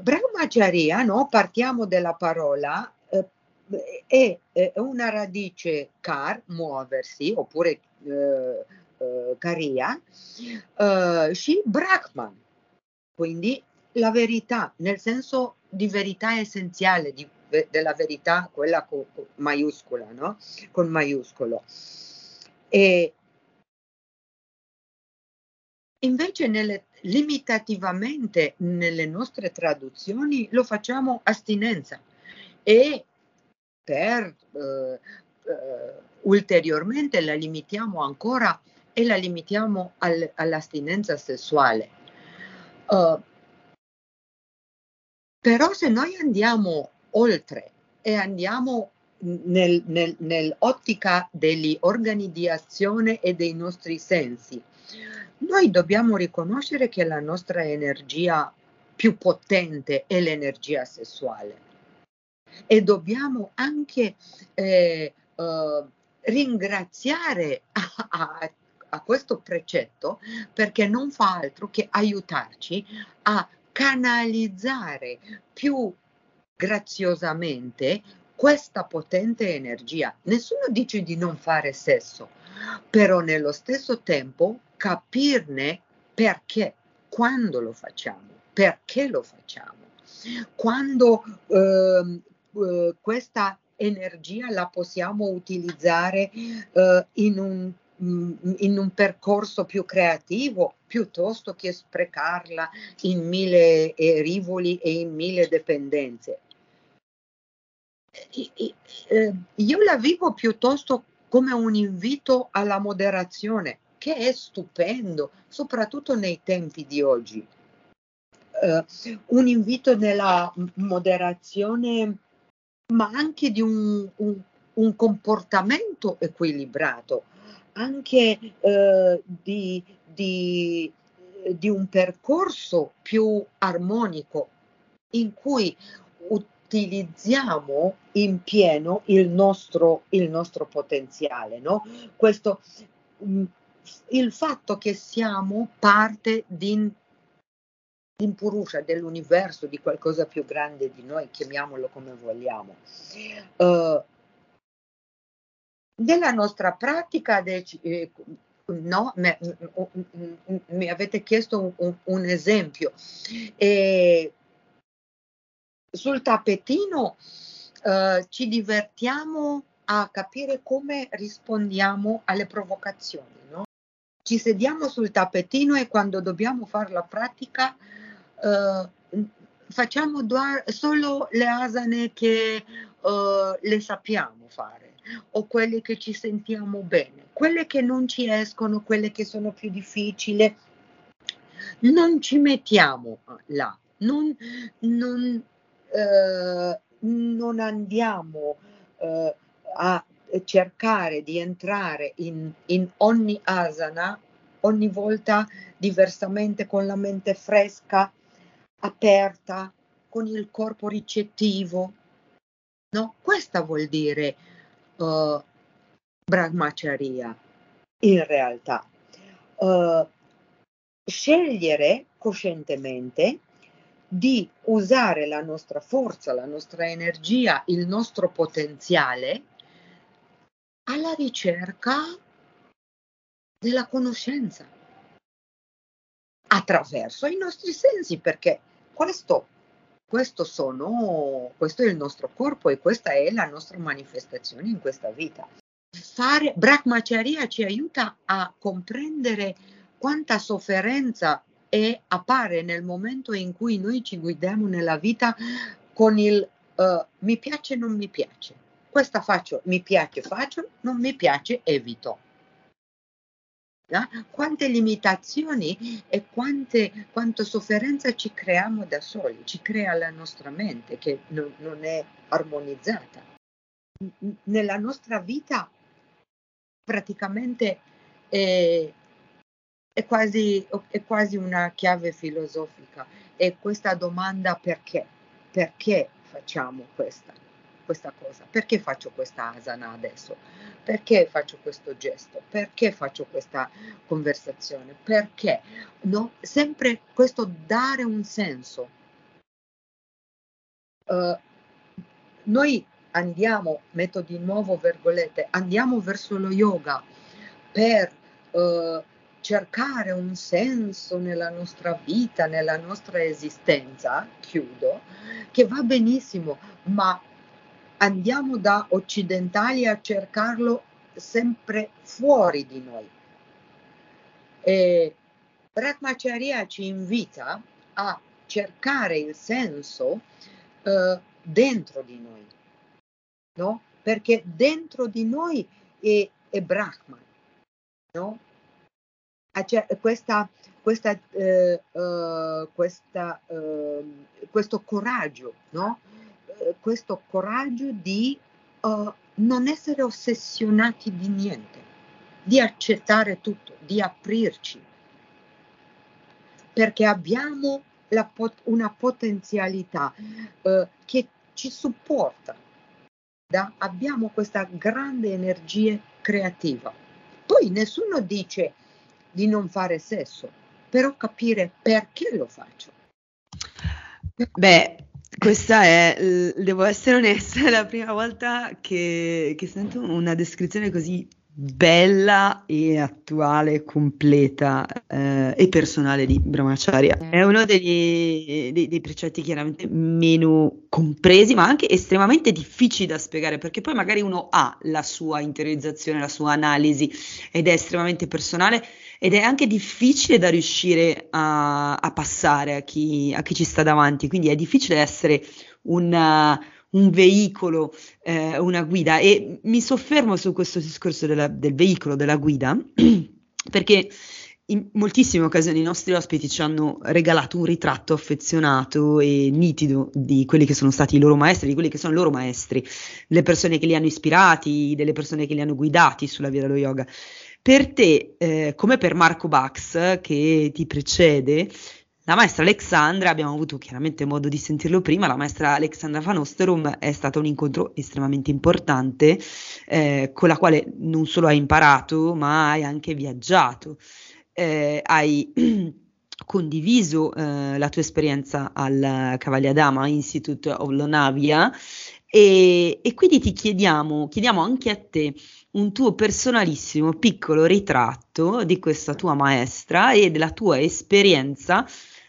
Brahmacharya, no? partiamo dalla parola, è, una radice car, muoversi, oppure eh, eh, caria, eh, shi brahman, quindi la verità, nel senso di verità essenziale, di, della verità, quella con, con maiuscola, no? Con maiuscolo. E invece nelle, limitativamente nelle nostre traduzioni lo facciamo astinenza e per eh, eh, ulteriormente la limitiamo ancora e la limitiamo al, all'astinenza sessuale. Uh, però se noi andiamo oltre e andiamo nel, nel, nell'ottica degli organi di azione e dei nostri sensi, noi dobbiamo riconoscere che la nostra energia più potente è l'energia sessuale e dobbiamo anche eh, uh, ringraziare a, a, a questo precetto perché non fa altro che aiutarci a canalizzare più graziosamente questa potente energia. Nessuno dice di non fare sesso, però nello stesso tempo capirne perché, quando lo facciamo, perché lo facciamo. Quando eh, eh, questa energia la possiamo utilizzare eh, in un mm, in un percorso più creativo piuttosto che sprecarla in mille eh, rivoli e in mille dipendenze. Eh, io la vivo piuttosto come un invito alla moderazione, che è stupendo, soprattutto nei tempi di oggi. Uh, un invito nella moderazione ma anche di un, un, un comportamento equilibrato, anche eh, di, di, di un percorso più armonico in cui utilizziamo in pieno il nostro, il nostro potenziale. No? Questo, mm, il fatto che siamo parte di d'impurusha dell'universo, di qualcosa più grande di noi, chiamiamolo come vogliamo. Uh, nella nostra pratica, eh, no, me, mi avete chiesto un, un, un esempio. E sul tappetino uh, ci divertiamo a capire come rispondiamo alle provocazioni. No? Ci sediamo sul tappetino e quando dobbiamo fare la pratica facciamo do- solo le asane che eh, le sappiamo fare o quelle che ci sentiamo bene, quelle che non ci escono, quelle che sono più difficili, non ci mettiamo là, non, non, eh, non andiamo eh, a cercare di entrare in, in ogni asana ogni volta diversamente con la mente fresca, aperta, con il corpo ricettivo. No? Questa vuol dire uh, Brahmacharya in realtà. Uh, scegliere coscientemente di usare la nostra forza, la nostra energia, il nostro potenziale alla ricerca della conoscenza attraverso i nostri sensi, perché questo, questo, sono, questo è il nostro corpo e questa è la nostra manifestazione in questa vita. Fare Brahmacharya ci aiuta a comprendere quanta sofferenza è, appare nel momento in cui noi ci guidiamo nella vita con il uh, mi piace, non mi piace. Questa faccio, mi piace, faccio, non mi piace, evito. Eh? Quante limitazioni e quante, quanta sofferenza ci creiamo da soli, ci crea la nostra mente che non, non è armonizzata. Nella nostra vita praticamente è, è, quasi, è quasi una chiave filosofica. E questa domanda perché? Perché facciamo questa? Questa cosa? Perché faccio questa asana adesso? Perché faccio questo gesto? Perché faccio questa conversazione? Perché? No? Sempre questo dare un senso. Uh, noi andiamo, metto di nuovo virgolette, andiamo verso lo yoga per uh, cercare un senso nella nostra vita, nella nostra esistenza, chiudo, che va benissimo, ma andiamo da occidentali a cercarlo sempre fuori di noi. E Brahmacharya ci invita a cercare il senso eh, dentro di noi, no? Perché dentro di noi è, è Brahman, no? Questa, questa, eh, uh, questa, uh, questo coraggio, no? Eh, questo coraggio di uh, non essere ossessionati di niente, di accettare tutto, di aprirci, perché abbiamo pot- una potenzialità uh, che ci supporta, da? abbiamo questa grande energia creativa. Poi nessuno dice di non fare sesso, però capire perché lo faccio. Beh, questa è, devo essere onesta, è la prima volta che, che sento una descrizione così bella e attuale, completa eh, e personale di Brahmacharya. È uno degli, dei, dei, precetti chiaramente meno compresi, ma anche estremamente difficili da spiegare, perché poi magari uno ha la sua interiorizzazione, la sua analisi ed è estremamente personale ed è anche difficile da riuscire a, a passare a chi, a chi, ci sta davanti, quindi è difficile essere una, un veicolo, eh, una guida e mi soffermo su questo discorso della, del veicolo, della guida, perché in moltissime occasioni i nostri ospiti ci hanno regalato un ritratto affezionato e nitido di quelli che sono stati i loro maestri, di quelli che sono i loro maestri, delle persone che li hanno ispirati, delle persone che li hanno guidati sulla via dello yoga. Per te, eh, come per Marco Bax, che ti precede, la maestra Alexandra, abbiamo avuto chiaramente modo di sentirlo prima, la maestra Alexandra Van Osterum è stato un incontro estremamente importante eh, con la quale non solo hai imparato, ma hai anche viaggiato, eh, hai condiviso eh, la tua esperienza al Cavaliadama Institute of Lonavia e, e quindi ti chiediamo, chiediamo anche a te un tuo personalissimo piccolo ritratto di questa tua maestra e della tua esperienza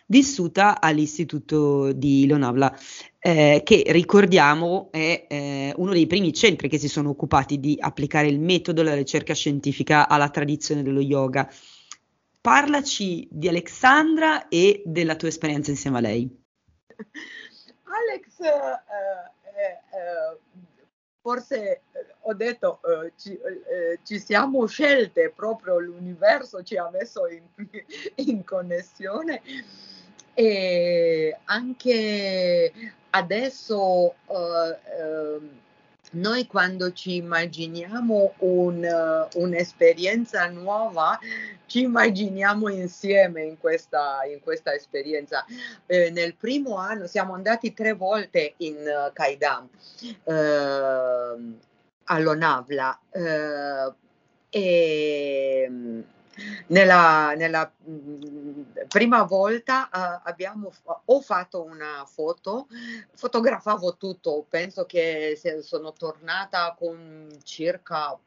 vissuta all'Istituto di Lonavla, eh, che ricordiamo è eh, uno dei primi centri che si sono occupati di applicare il metodo della ricerca scientifica alla tradizione dello yoga. Parlaci di Alexandra e della tua esperienza insieme a lei. Alex, eh, forse ho detto eh, ci, eh, ci, siamo scelte proprio l'universo ci ha messo in, in connessione e anche adesso uh, uh, noi quando ci immaginiamo un, uh, un'esperienza nuova, ci immaginiamo insieme in questa, in questa esperienza. Eh, nel primo anno siamo andati tre volte in uh, Kaidam, uh, all'Onavla, uh, e nella, nella mh, mm, prima volta uh, abbiamo, ho fatto una foto, fotografavo tutto, penso che sono tornata con circa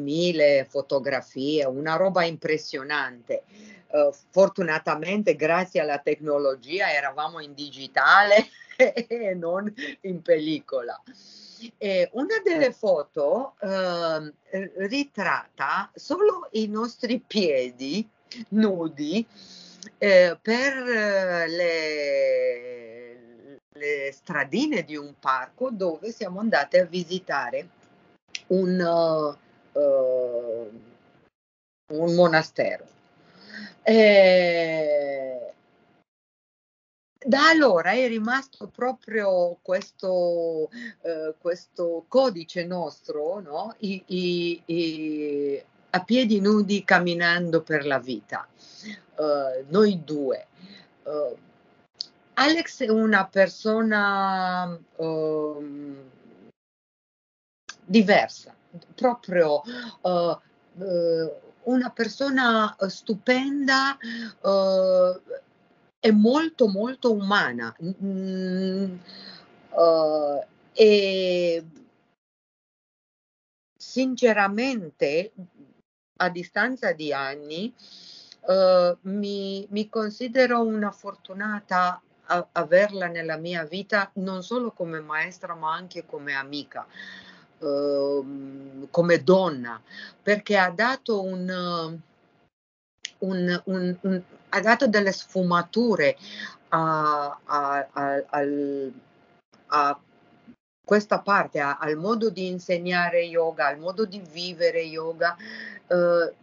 mille fotografie, una roba impressionante. Uh, fortunatamente, grazie alla tecnologia, eravamo in digitale e non in pellicola. E una delle foto uh, ritratta solo i nostri piedi nudi eh, per le, le, stradine di un parco dove siamo andati a visitare un, uh, un monastero. E, da allora è rimasto proprio questo, eh, questo codice nostro, no? I, i, i, a piedi nudi camminando per la vita, uh, noi due. Uh, Alex è una persona uh, diversa, proprio una persona stupenda è molto molto umana mm, uh, e sinceramente a distanza di anni uh, mi, mi, considero una fortunata a averla nella mia vita non solo come maestra ma anche come amica. Uh, come donna perché ha dato un, un, un, un, ha dato delle sfumature a, a, a, a questa parte, al modo di insegnare yoga, al modo di vivere yoga. Eh,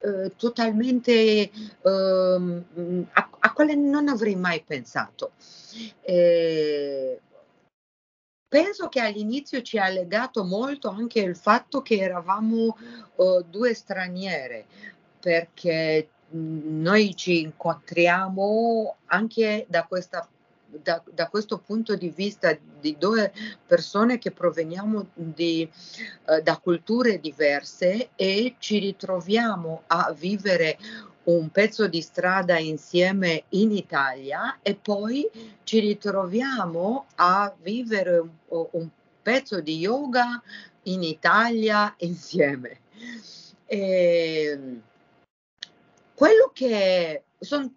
eh, totalmente eh, a, a, quale non avrei mai pensato. Eh, penso che all'inizio ci ha legato molto anche il fatto che eravamo uh, due straniere, perché noi ci incontriamo anche da, questa, da, da, questo punto di vista di due persone che proveniamo di, eh, da culture diverse e ci ritroviamo a vivere un pezzo di strada insieme in Italia e poi ci ritroviamo a vivere un, un pezzo di yoga in Italia insieme. E, quello che sono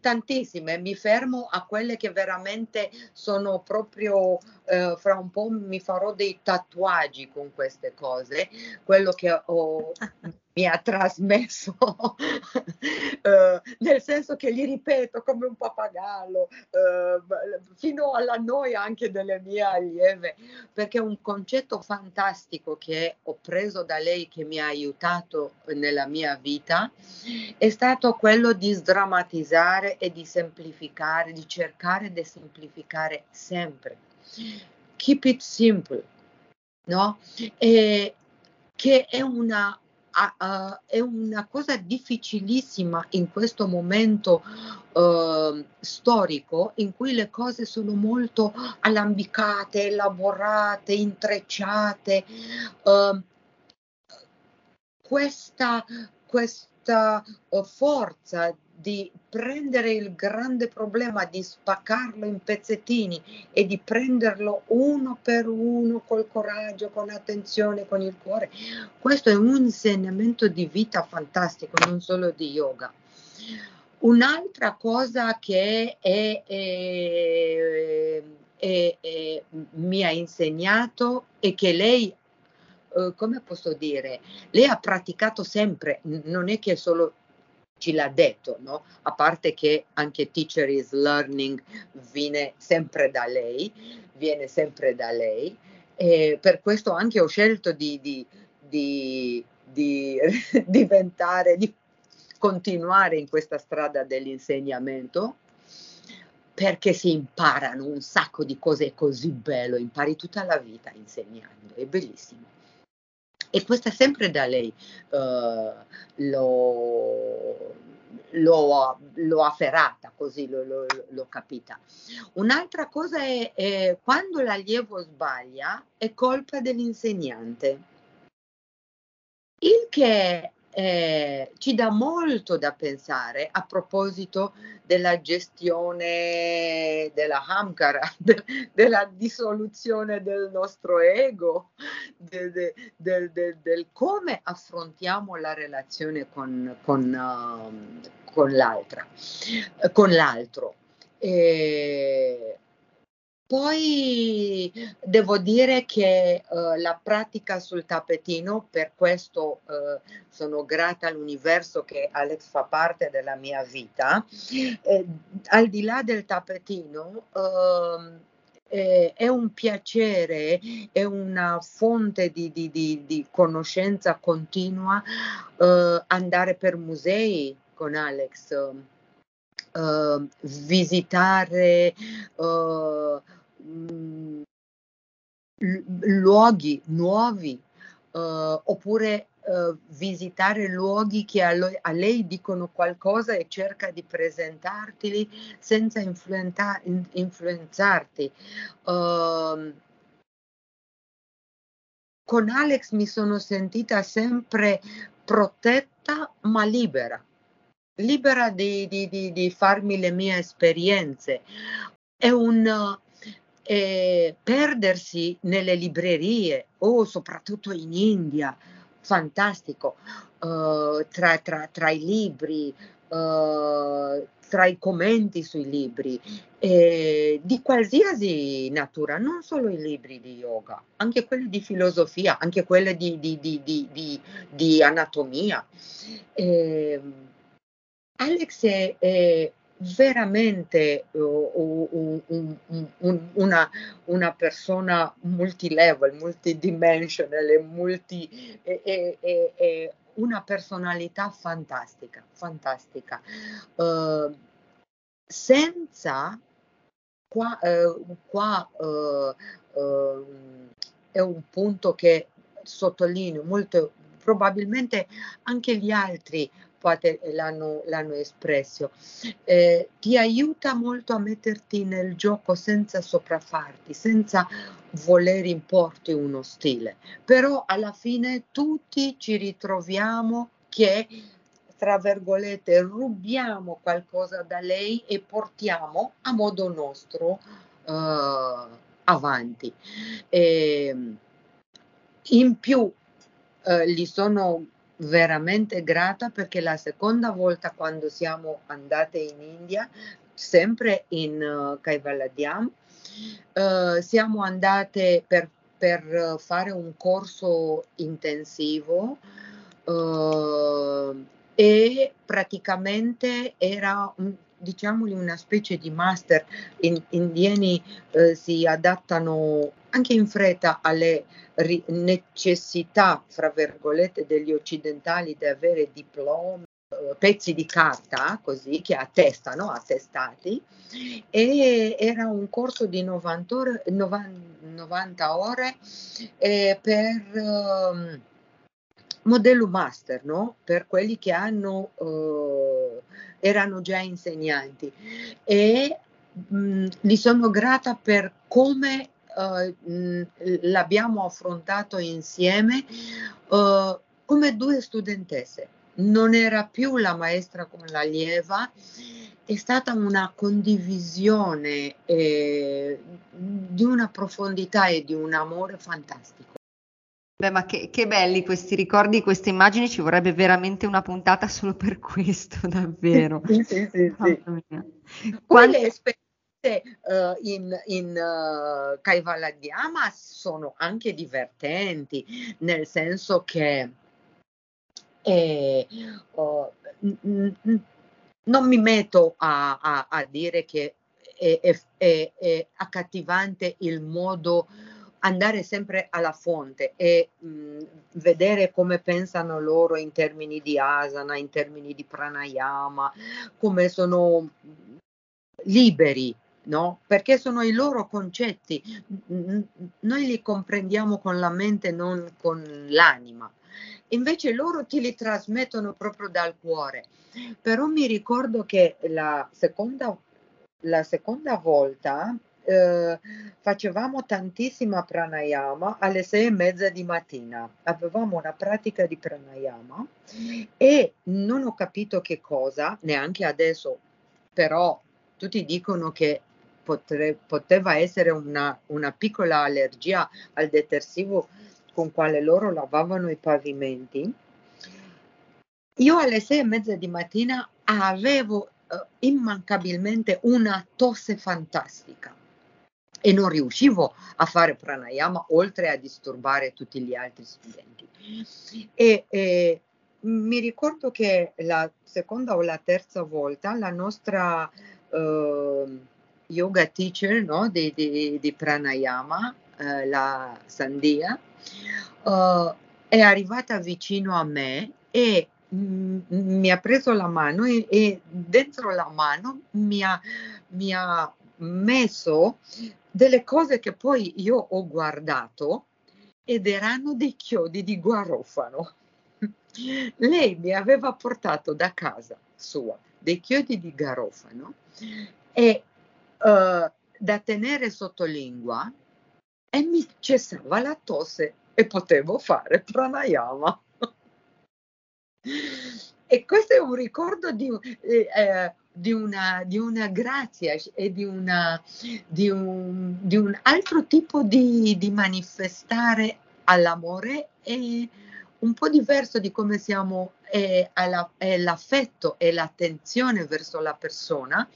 tantissime, mi fermo a quelle che veramente sono proprio, eh, fra un po' mi farò dei tatuaggi con queste cose, quello che ho mi ha trasmesso, eh, nel senso che li ripeto come un pappagallo, eh, fino alla noia anche delle mie allieve, perché un concetto fantastico che ho preso da lei che mi ha aiutato nella mia vita è stato quello di sdrammatizzare e di semplificare, di cercare di semplificare sempre. Keep it simple, no? E che è una uh, è una cosa difficilissima in questo momento uh, storico in cui le cose sono molto alambicate, elaborate, intrecciate. Uh, questa, questa forza di prendere il grande problema, di spaccarlo in pezzettini e di prenderlo uno per uno col coraggio, con attenzione, con il cuore. Questo è un insegnamento di vita fantastico, non solo di yoga. Un'altra cosa che è, è, è, mi ha insegnato è che lei, eh, come posso dire, lei ha praticato sempre, non è che solo ci l'ha detto, no? a parte che anche Teacher is Learning viene sempre da lei, viene sempre da lei, e per questo anche ho scelto di, di, di, di diventare, di continuare in questa strada dell'insegnamento perché si imparano un sacco di cose così bello, impari tutta la vita insegnando, è bellissimo. E questa sempre da lei uh, l'ho, l'ho, l'ho, afferrata, così l'ho, l'ho, l'ho, capita. Un'altra cosa è, è quando l'allievo sbaglia è colpa dell'insegnante, il che eh, ci dà molto da pensare a proposito della gestione della Hamkara, de, della dissoluzione del nostro ego, de, de, del come affrontiamo la relazione con, con, uh, con l'altra, con l'altro. E poi devo dire che uh, la pratica sul tappetino, per questo uh, sono grata all'universo che Alex fa parte della mia vita, eh, al di là del tappetino uh, eh, è un piacere, è una fonte di, di, di, di conoscenza continua andare per musei con Alex. Uh, visitare uh, mh, luoghi nuovi uh, oppure uh, visitare luoghi che a, lo, a, lei dicono qualcosa e cerca di presentarteli senza influenta, in, influenzarti. Uh, con Alex mi sono sentita sempre protetta ma libera, libera di, di, di, di farmi le mie esperienze. È un, eh, perdersi nelle librerie o oh, soprattutto in India, fantastico, uh, tra, tra, tra, i libri, uh, tra i commenti sui libri, eh, di qualsiasi natura, non solo i libri di yoga, anche quelli di filosofia, anche quelli di, di, di, di anatomia. Eh, Alex è, è veramente uh, un, un, un, una, una, persona multilevel, multidimensional, multi, e, e, e, una personalità fantastica, fantastica. Uh, senza, qua, uh, qua è un punto che sottolineo molto, probabilmente anche gli altri parte l'hanno, l'hanno espresso, eh, ti aiuta molto a metterti nel gioco senza sopraffarti, senza voler importi uno stile, però alla fine tutti ci ritroviamo che tra virgolette rubiamo qualcosa da lei e portiamo a modo nostro uh, avanti. E, ehm, in più uh, gli sono veramente grata perché la seconda volta quando siamo andate in India, sempre in uh, Kaivaladiam, uh, siamo andate per, per, fare un corso intensivo uh, e praticamente era un, diciamoli una specie di master. In, indiani eh, si adattano anche in fretta alle ri- necessità, fra virgolette, degli occidentali di avere diplomi eh, pezzi di carta così che attestano, attestati e era un corso di 90 ore, 90 ore eh, per um, modello master, no? per quelli che hanno, uh, erano già insegnanti e mh, mm, gli sono grata per come uh, l'abbiamo affrontato insieme uh, come due studentesse. Non era più la maestra con l'allieva, è stata una condivisione eh, di una profondità e di un amore fantastico. Beh, ma che, che, belli questi ricordi, queste immagini, ci vorrebbe veramente una puntata solo per questo, davvero. sì, sì, sì. sì. Le esperienze uh, in, in uh, Kaivaladiama sono anche divertenti, nel senso che eh, n- n- non mi metto a, a, a dire che è, è, è, è accattivante il modo andare sempre alla fonte e mh, vedere come pensano loro in termini di asana, in termini di pranayama, come sono liberi, no? Perché sono i loro concetti, noi li comprendiamo con la mente, non con l'anima. Invece loro ti li trasmettono proprio dal cuore. Però mi ricordo che la seconda, la seconda volta eh, facevamo tantissima pranayama alle sei e mezza di mattina. Avevamo una pratica di pranayama e non ho capito che cosa, neanche adesso, però tutti dicono che potre, poteva essere una, una piccola allergia al detersivo con quale loro lavavano i pavimenti. Io alle sei e mezza di mattina avevo uh, immancabilmente una tosse fantastica e non riuscivo a fare pranayama oltre a disturbare tutti gli altri studenti. E, e mi ricordo che la seconda o la terza volta la nostra uh, yoga teacher no, di, di, di, pranayama, uh, la Sandia, uh, è arrivata vicino a me e mm, mi ha preso la mano e, e dentro la mano mi ha, mi ha messo delle cose che poi io ho guardato ed erano dei chiodi di guarofano. Lei mi aveva portato da casa sua dei chiodi di garofano e uh, da tenere sotto lingua e mi cessava la tosse e potevo fare pranayama. e questo è un ricordo di, eh, eh di una, di una grazia e di, una, di, un, di un altro tipo di, manifestare all'amore e un po' diverso di come siamo è, alla, è l'affetto e l'attenzione verso la persona,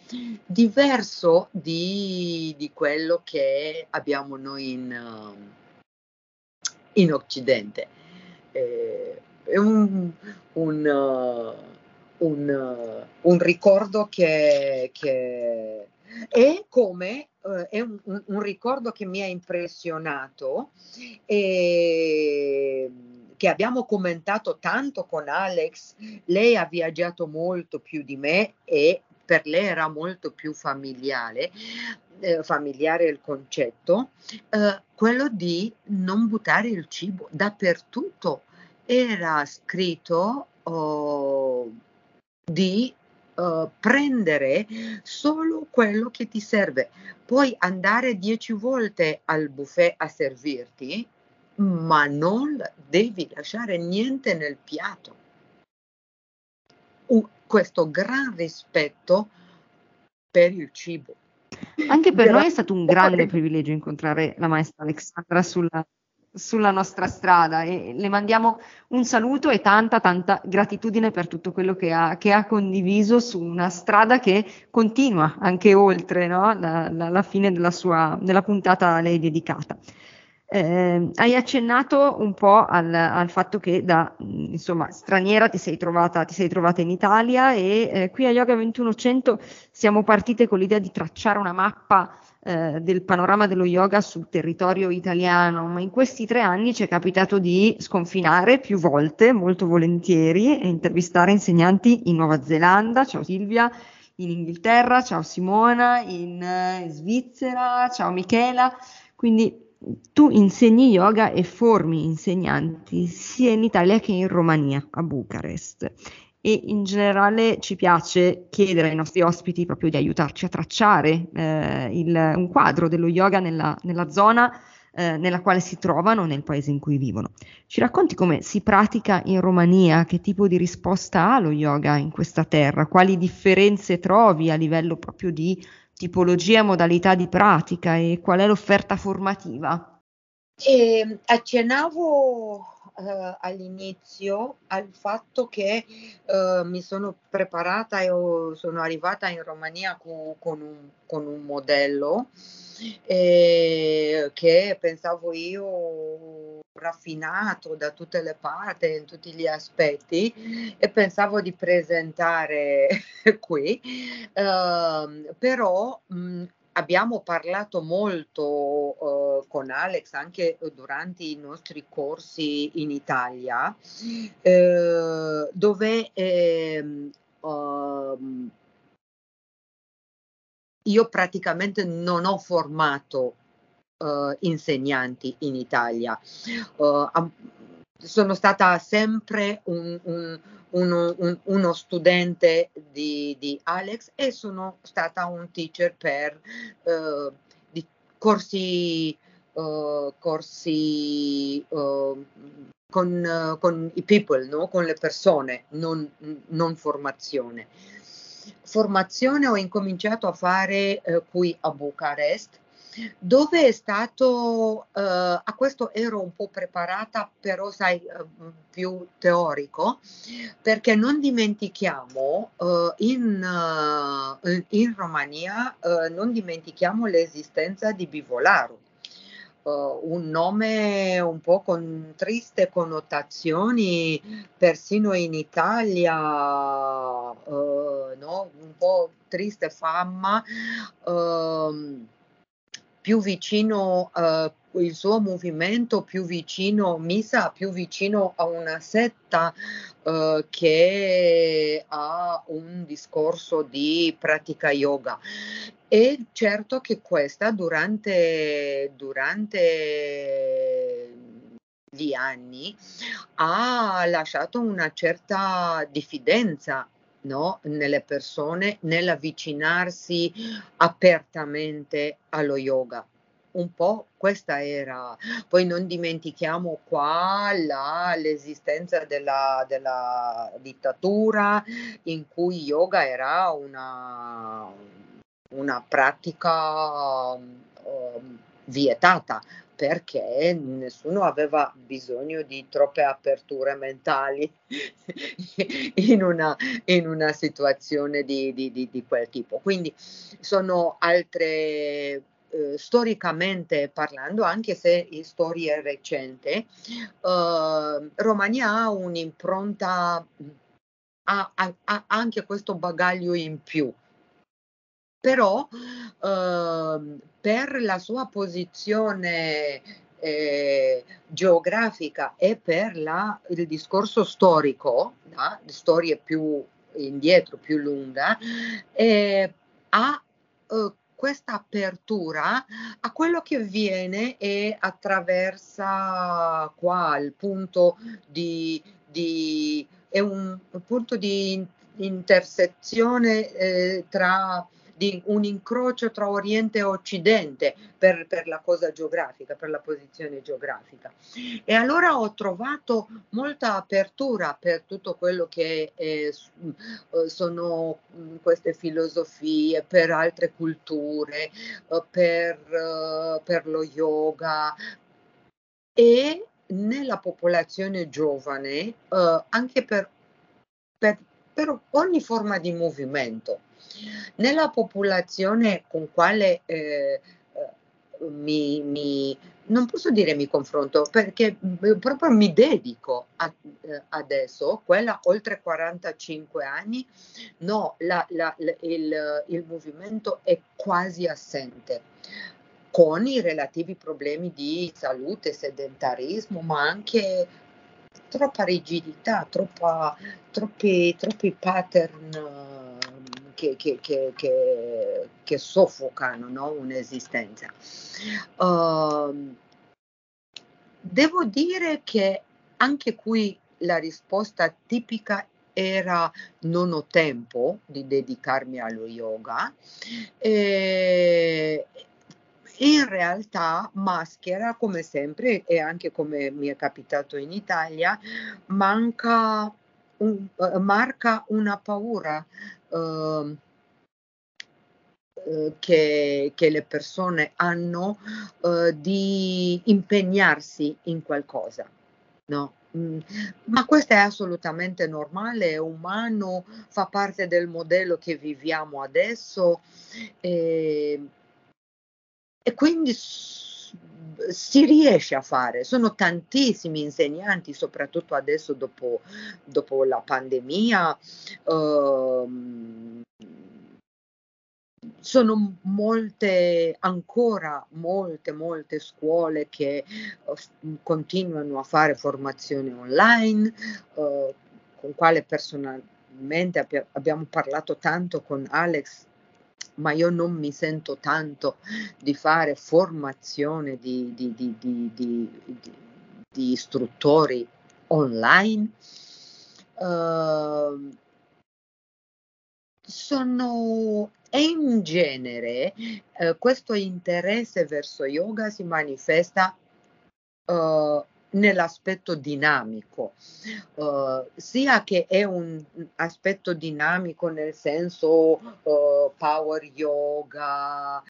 diverso di, quello che abbiamo noi in, in Occidente. Eh, è un, un un, un ricordo che, che, è come uh, è un, un, ricordo che mi ha impressionato e che abbiamo commentato tanto con Alex. Lei ha viaggiato molto più di me e per lei era molto più familiare, eh, familiare il concetto, eh, quello di non buttare il cibo dappertutto. Era scritto oh, di uh, prendere solo quello che ti serve. Puoi andare dieci volte al buffet a servirti, ma non devi lasciare niente nel piatto. Uh, questo gran rispetto per il cibo. Anche per noi è stato un grande privilegio incontrare la maestra Alexandra sulla, sulla nostra strada e le mandiamo un saluto e tanta tanta gratitudine per tutto quello che ha, che ha condiviso su una strada che continua anche oltre no? la, la, la, fine della, sua, della puntata a lei dedicata. Eh, hai accennato un po' al, al, fatto che da insomma, straniera ti sei, trovata, ti sei trovata in Italia e eh, qui a Yoga 2100 siamo partite con l'idea di tracciare una mappa eh, del panorama dello yoga sul territorio italiano, ma in questi tre anni ci è capitato di sconfinare più volte, molto volentieri, e intervistare insegnanti in Nuova Zelanda, ciao Silvia, in Inghilterra, ciao Simona, in, eh, in Svizzera, ciao Michela, quindi tu insegni yoga e formi insegnanti sia in Italia che in Romania, a Bucarest e in generale ci piace chiedere ai nostri ospiti proprio di aiutarci a tracciare eh, il, un quadro dello yoga nella, nella zona eh, nella quale si trovano nel paese in cui vivono. Ci racconti come si pratica in Romania, che tipo di risposta ha lo yoga in questa terra, quali differenze trovi a livello proprio di tipologia e modalità di pratica e qual è l'offerta formativa? E accennavo uh, all'inizio al fatto che uh, mi sono preparata e sono arrivata in Romania cu, con, un, con, un, modello eh, che pensavo io raffinato da tutte le parti, in tutti gli aspetti e pensavo di presentare qui, uh, però mh, abbiamo parlato molto uh, con Alex anche durante i nostri corsi in Italia, uh, dove eh, uh, io praticamente non ho formato uh, insegnanti in Italia. Uh, sono stata sempre un, un, uno, un, uno, studente di, di, Alex e sono stata un teacher per uh, di corsi, corsi con, con, i people, no? con le persone, non, non formazione formazione ho incominciato a fare qui a Bucarest dove è stato, eh, a questo ero un po' preparata, però sai, eh, più teorico, perché non dimentichiamo eh, in, eh, in, Romania, eh, non dimentichiamo l'esistenza di Bivolaro. Un nome un po' con triste connotazioni, persino in Italia, uh, no? un po' triste fama. Uh, più vicino uh, il suo movimento, più vicino Misa, più vicino a una setta uh, che ha un discorso di pratica yoga. E certo che questa durante, durante gli anni ha lasciato una certa diffidenza no? nelle persone nell'avvicinarsi apertamente allo yoga. Un po' questa era, poi non dimentichiamo qua la, l'esistenza della, della dittatura in cui yoga era una, una pratica um, vietata perché nessuno aveva bisogno di troppe aperture mentali in, una, in una situazione di, di, di, di, quel tipo. Quindi sono altre, eh, storicamente parlando, anche se in storia recente, eh, Romania ha un'impronta, ha, ha, ha anche questo bagaglio in più però eh, per la sua posizione eh, geografica e per la, il discorso storico, no? storie più indietro, più lunga, eh, ha eh, questa apertura a quello che viene e attraversa qua il punto di, di è un punto di intersezione eh, tra di un incrocio tra Oriente e Occidente per, per, la cosa geografica, per la posizione geografica. E allora ho trovato molta apertura per tutto quello che eh, sono mm, queste filosofie, per altre culture, eh, per, eh, per lo yoga e nella popolazione giovane uh, anche per, per, per, ogni forma di movimento. Nella popolazione con quale eh, eh, mi, mi, non posso dire mi confronto perché eh, proprio mi dedico a, eh, adesso, quella oltre 45 anni, no, la, la, il, il movimento è quasi assente con i relativi problemi di salute, sedentarismo, ma anche troppa rigidità, troppa, troppi, troppi pattern che, che, che, che soffocano no? un'esistenza. Uh, devo dire che anche qui la risposta tipica era non ho tempo di dedicarmi allo yoga. E in realtà maschera, come sempre, e anche come mi è capitato in Italia, manca un, uh, marca una paura uh, eh, che, che, le persone hanno eh, di impegnarsi in qualcosa. No? Mm, ma questo è assolutamente normale, è umano, fa parte del modello che viviamo adesso e, e quindi si riesce a fare. Sono tantissimi insegnanti, soprattutto adesso dopo, dopo la pandemia. Uh, sono molte, ancora molte, molte scuole che uh, continuano a fare formazione online, uh, con quale personalmente abbi- abbiamo parlato tanto con Alex, ma io non mi sento tanto di fare formazione di, di, di, di istruttori online. Uh, sono e in genere eh, questo interesse verso yoga si manifesta uh, nell'aspetto dinamico, uh, sia che è un aspetto dinamico nel senso uh, power yoga,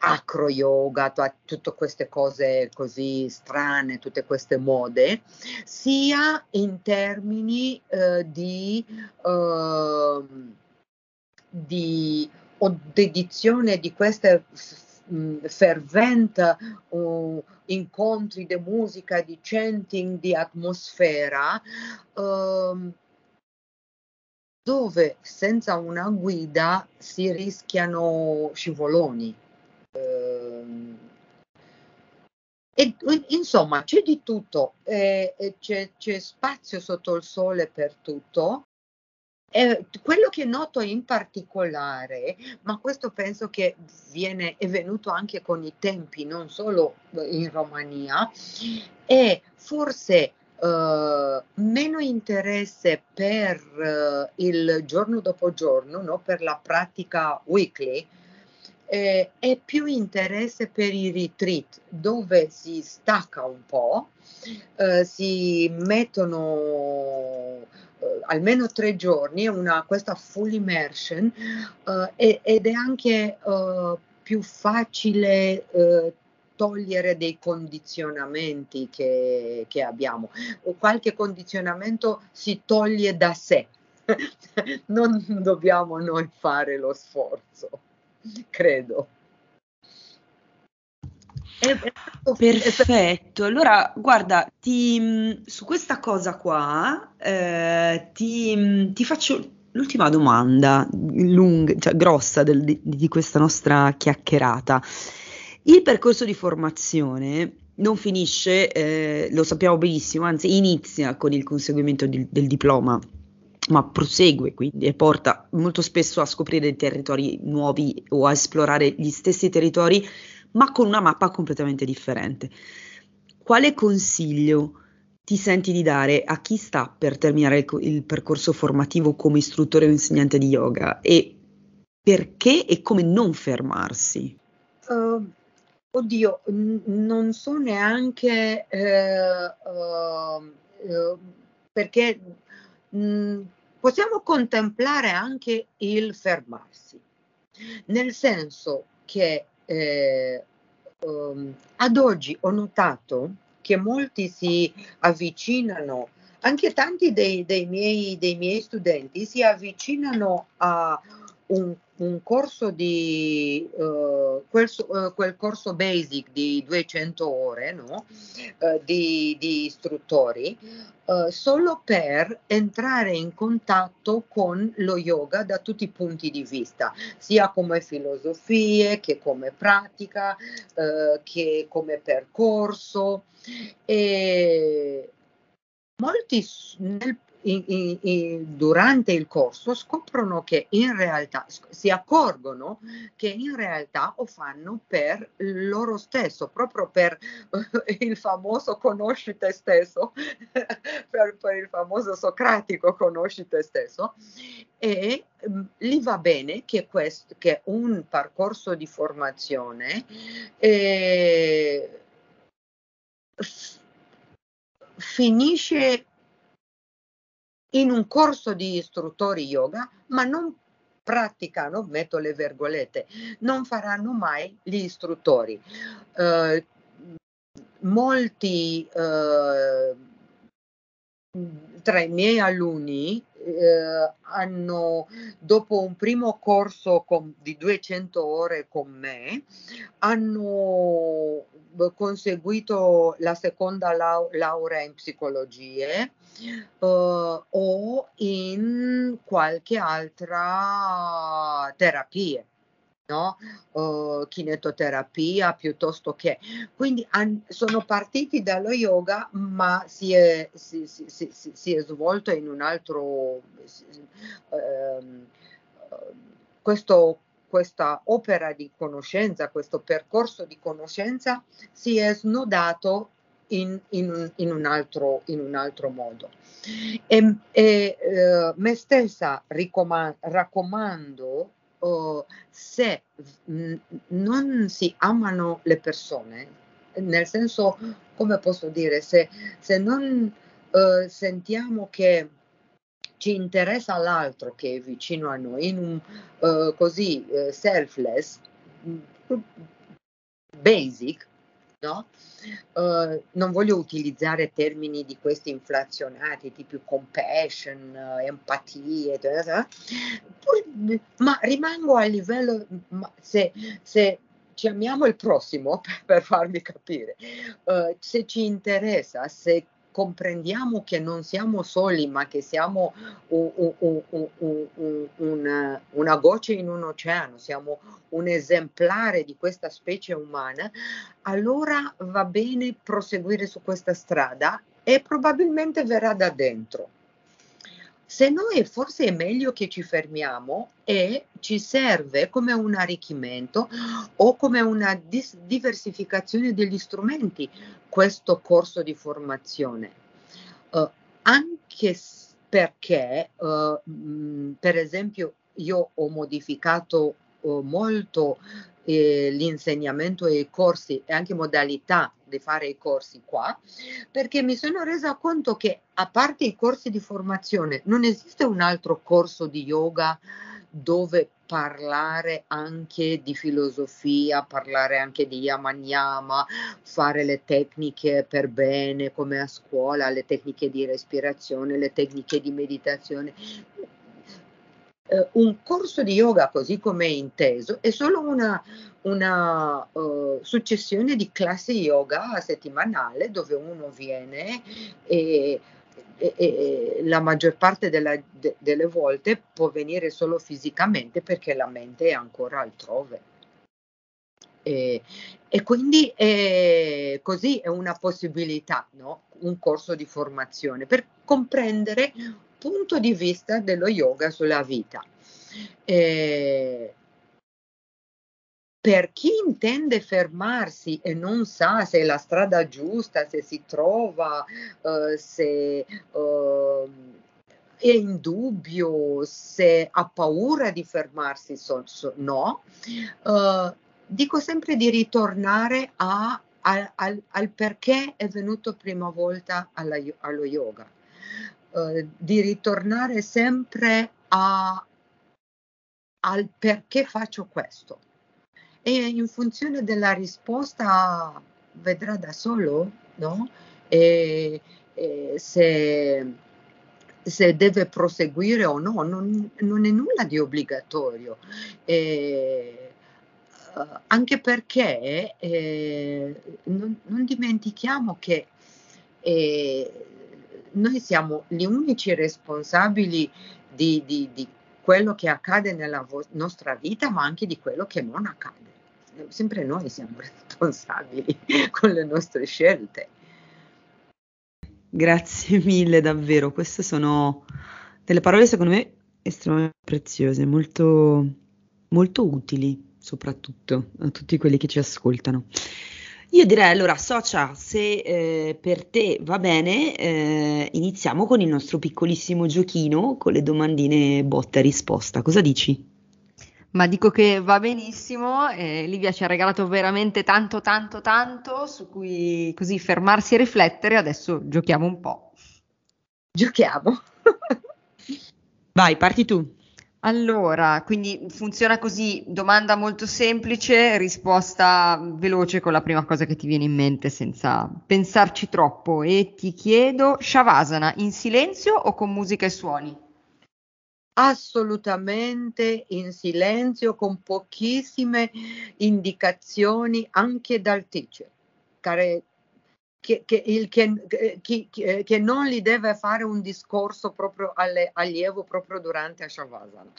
acro yoga, t- tutte queste cose così strane, tutte queste mode, sia in termini uh, di, uh, di dedizione di queste f- fervente uh, incontri di musica, di chanting, di atmosfera, uh, dove senza una guida si rischiano scivoloni. Uh, e, insomma, c'è di tutto, eh, c'è, c'è, spazio sotto il sole per tutto eh, quello che noto in particolare, ma questo penso che viene, è venuto anche con i tempi, non solo in Romania, è forse Uh, meno interesse per uh, il giorno dopo giorno, no? per la pratica weekly, eh, e più interesse per i retreat dove si stacca un po', uh, si mettono almeno tre giorni, una, questa full immersion uh, ed è anche uh, più facile togliere dei condizionamenti che, che abbiamo. Qualche condizionamento si toglie da sé, non dobbiamo noi fare lo sforzo, credo. Perfetto, allora guarda, ti, su questa cosa qua eh, ti, ti, faccio l'ultima domanda, lunga, cioè grossa del, di, di, questa nostra chiacchierata. Il percorso di formazione non finisce, eh, lo sappiamo benissimo, anzi inizia con il conseguimento di, del diploma ma prosegue quindi e porta molto spesso a scoprire territori nuovi o a esplorare gli stessi territori ma con una mappa completamente differente. Quale consiglio ti senti di dare a chi sta per terminare il, il percorso formativo come istruttore o insegnante di yoga e perché e come non fermarsi? Uh, oddio, n- non so neanche uh, uh, perché mh, possiamo contemplare anche il fermarsi, nel senso che eh, um, ad oggi ho notato che molti si avvicinano, anche tanti dei, dei, miei, dei miei studenti si avvicinano a un, un corso di uh, quel, uh, quel, corso basic di 200 ore no? uh, di, di, istruttori solo per entrare in contatto con lo yoga da tutti i punti di vista, sia come filosofie che come pratica, che come percorso. E molti nel in, in, durante il corso scoprono che in realtà si accorgono che in realtà lo fanno per loro stesso, proprio per il famoso conosci te stesso, per, per, il famoso socratico conosci te stesso e um, gli va bene che, questo, che un percorso di formazione eh, finisce in un corso di istruttori yoga, ma non praticano, metto le virgolette, non faranno mai gli istruttori. Eh, molti eh, tra i miei alunni eh, hanno, dopo un primo corso con, di 200 ore con me, hanno conseguito la seconda lau- laurea in psicologie uh, o in qualche altra terapia no? Uh, kinetoterapia piuttosto che. Quindi an- sono partiti dallo yoga, ma si è, si, si, si, si è svolto in un altro. Uh, questo, questa opera di conoscenza, questo percorso di conoscenza si è snodato in, in, in, un, altro, in un, altro, modo. E, e eh, me stessa raccomando se mh, non si amano le persone, nel senso, come posso dire, se, se non uh, sentiamo che ci interessa l'altro che è vicino a noi, in un uh, così uh, selfless, basic, no? Uh, non voglio utilizzare termini di questi inflazionati tipo compassion, empatia, ma rimango a livello, se, se ci amiamo il prossimo, per, per farvi capire, uh, se ci interessa, se comprendiamo che non siamo soli, ma che siamo un, un, un, una, goccia in un oceano, siamo un esemplare di questa specie umana, allora va bene proseguire su questa strada e probabilmente verrà da dentro. Se noi forse è meglio che ci fermiamo e ci serve come un arricchimento o come una dis- diversificazione degli strumenti questo corso di formazione. Uh, anche perché, uh, mh, per esempio, io ho modificato uh, molto eh, l'insegnamento e i corsi e anche modalità di fare i corsi qua, perché mi sono resa conto che a parte i corsi di formazione non esiste un altro corso di yoga dove parlare anche di filosofia, parlare anche di yama yama, fare le tecniche per bene come a scuola, le tecniche di respirazione, le tecniche di meditazione. Uh, un corso di yoga così come è inteso è solo una, una uh, successione di classi yoga settimanale dove uno viene e, e, e la maggior parte della, de, delle volte può venire solo fisicamente perché la mente è ancora altrove. E, e quindi è, così è una possibilità, no? un corso di formazione per comprendere punto di vista dello yoga sulla vita. E, per chi intende fermarsi e non sa se è la strada giusta, se si trova, uh, se uh, è in dubbio, se ha paura di fermarsi, so, so, no, uh, dico sempre di ritornare a, a, al, al, perché è venuto prima volta alla, allo yoga, di ritornare sempre a, al perché faccio questo e in funzione della risposta vedrà da solo no? e, e se, se, deve proseguire o no, non, non è nulla di obbligatorio. E, uh, anche perché eh, non, non, dimentichiamo che eh, noi siamo gli unici responsabili di, di, di quello che accade nella vo- nostra vita, ma anche di quello che non accade sempre noi siamo responsabili con le nostre scelte. Grazie mille, davvero. Queste sono delle parole, secondo me, estremamente preziose, molto, molto utili, soprattutto a tutti quelli che ci ascoltano. Io direi allora, Socia, se eh, per te va bene, eh, iniziamo con il nostro piccolissimo giochino con le domandine botta e risposta. Cosa dici? Ma dico che va benissimo, eh, Livia ci ha regalato veramente tanto, tanto, tanto, su cui così fermarsi e riflettere, adesso giochiamo un po'. Giochiamo. Vai, parti tu. Allora, quindi funziona così, domanda molto semplice, risposta veloce con la prima cosa che ti viene in mente senza pensarci troppo e ti chiedo Shavasana in silenzio o con musica e suoni? Assolutamente in silenzio con pochissime indicazioni anche dal teacher. Care, che, che, il, che, che, non gli deve fare un discorso proprio alle, allievo proprio durante a Shavasana.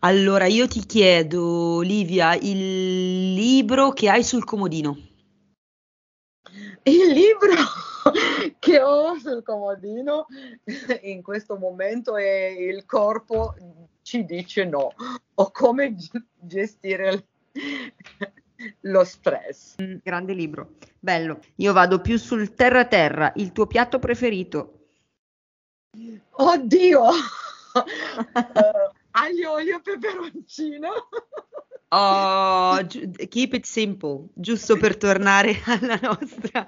Allora, io ti chiedo, Livia, il libro che hai sul comodino. Il libro che ho sul comodino in questo momento è Il corpo ci dice no, o come gestire lo stress. Mm, grande libro, bello. Io vado più sul terra terra, il tuo piatto preferito? Oddio! uh, aglio, olio, peperoncino. Oh, keep it simple, giusto per tornare alla nostra,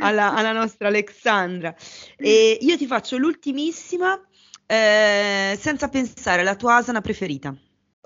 alla, alla nostra Alexandra. E io ti faccio l'ultimissima, eh, senza pensare, la tua asana preferita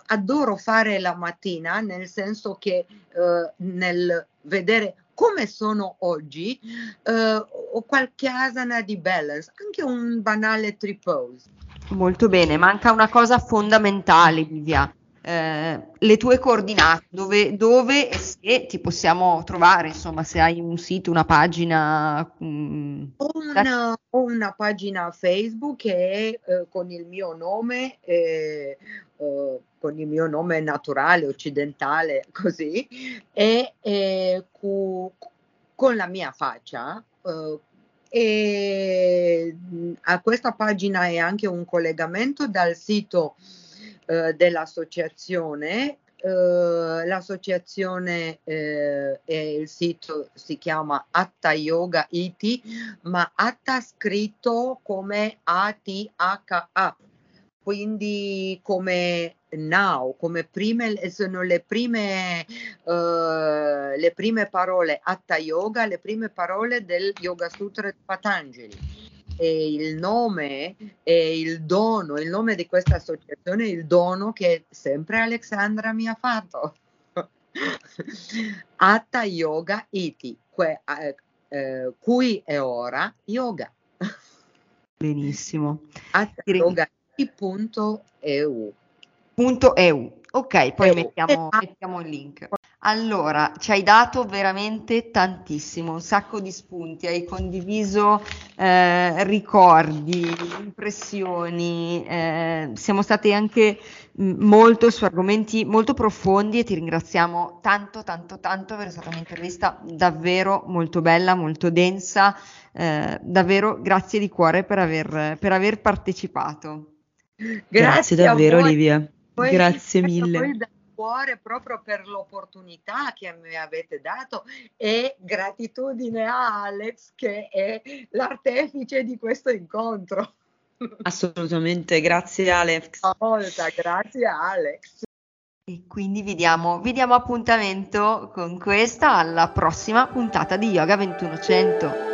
adoro fare la mattina, nel senso che eh, nel vedere come sono oggi, eh, ho qualche asana di balance, anche un banale tripose. Molto bene, manca una cosa fondamentale, Livia. Eh, le tue coordinate, dove, dove, e se ti possiamo trovare, insomma, se hai un sito, una pagina. Mm, una, ho una pagina Facebook che è eh, con il mio nome, eh, eh con il mio nome naturale, occidentale, così, e, e cu, con la mia faccia. Uh, e a questa pagina è anche un collegamento dal sito uh, dell'associazione. Uh, l'associazione e il sito si chiama Atta Yoga Iti, ma Atta scritto come A-T-H-A, quindi come now, come prime, sono le prime, uh, le prime parole Hatha Yoga, le prime parole del Yoga Sutra di Patanjali. E il nome e il dono, il nome di questa associazione è il dono che sempre Alexandra mi ha fatto. Hatha Yoga Iti, que, eh, eh, qui e ora yoga. Benissimo. Hatha Yoga Iti.eu .eu. Ok, poi mettiamo, mettiamo il link. Allora, ci hai dato veramente tantissimo, un sacco di spunti, hai condiviso eh, ricordi, impressioni, eh, siamo stati anche molto su argomenti molto profondi e ti ringraziamo tanto, tanto, tanto per stata un'intervista davvero molto bella, molto densa, eh, davvero grazie di cuore per aver, per aver partecipato. Grazie, grazie davvero Olivia. Poi Grazie mille. Poi da cuore proprio per l'opportunità che mi avete dato e gratitudine a Alex che è l'artefice di questo incontro. Assolutamente, grazie Alex. Molta, grazie Alex. E quindi vi diamo, vi diamo appuntamento con questa alla prossima puntata di Yoga 2100.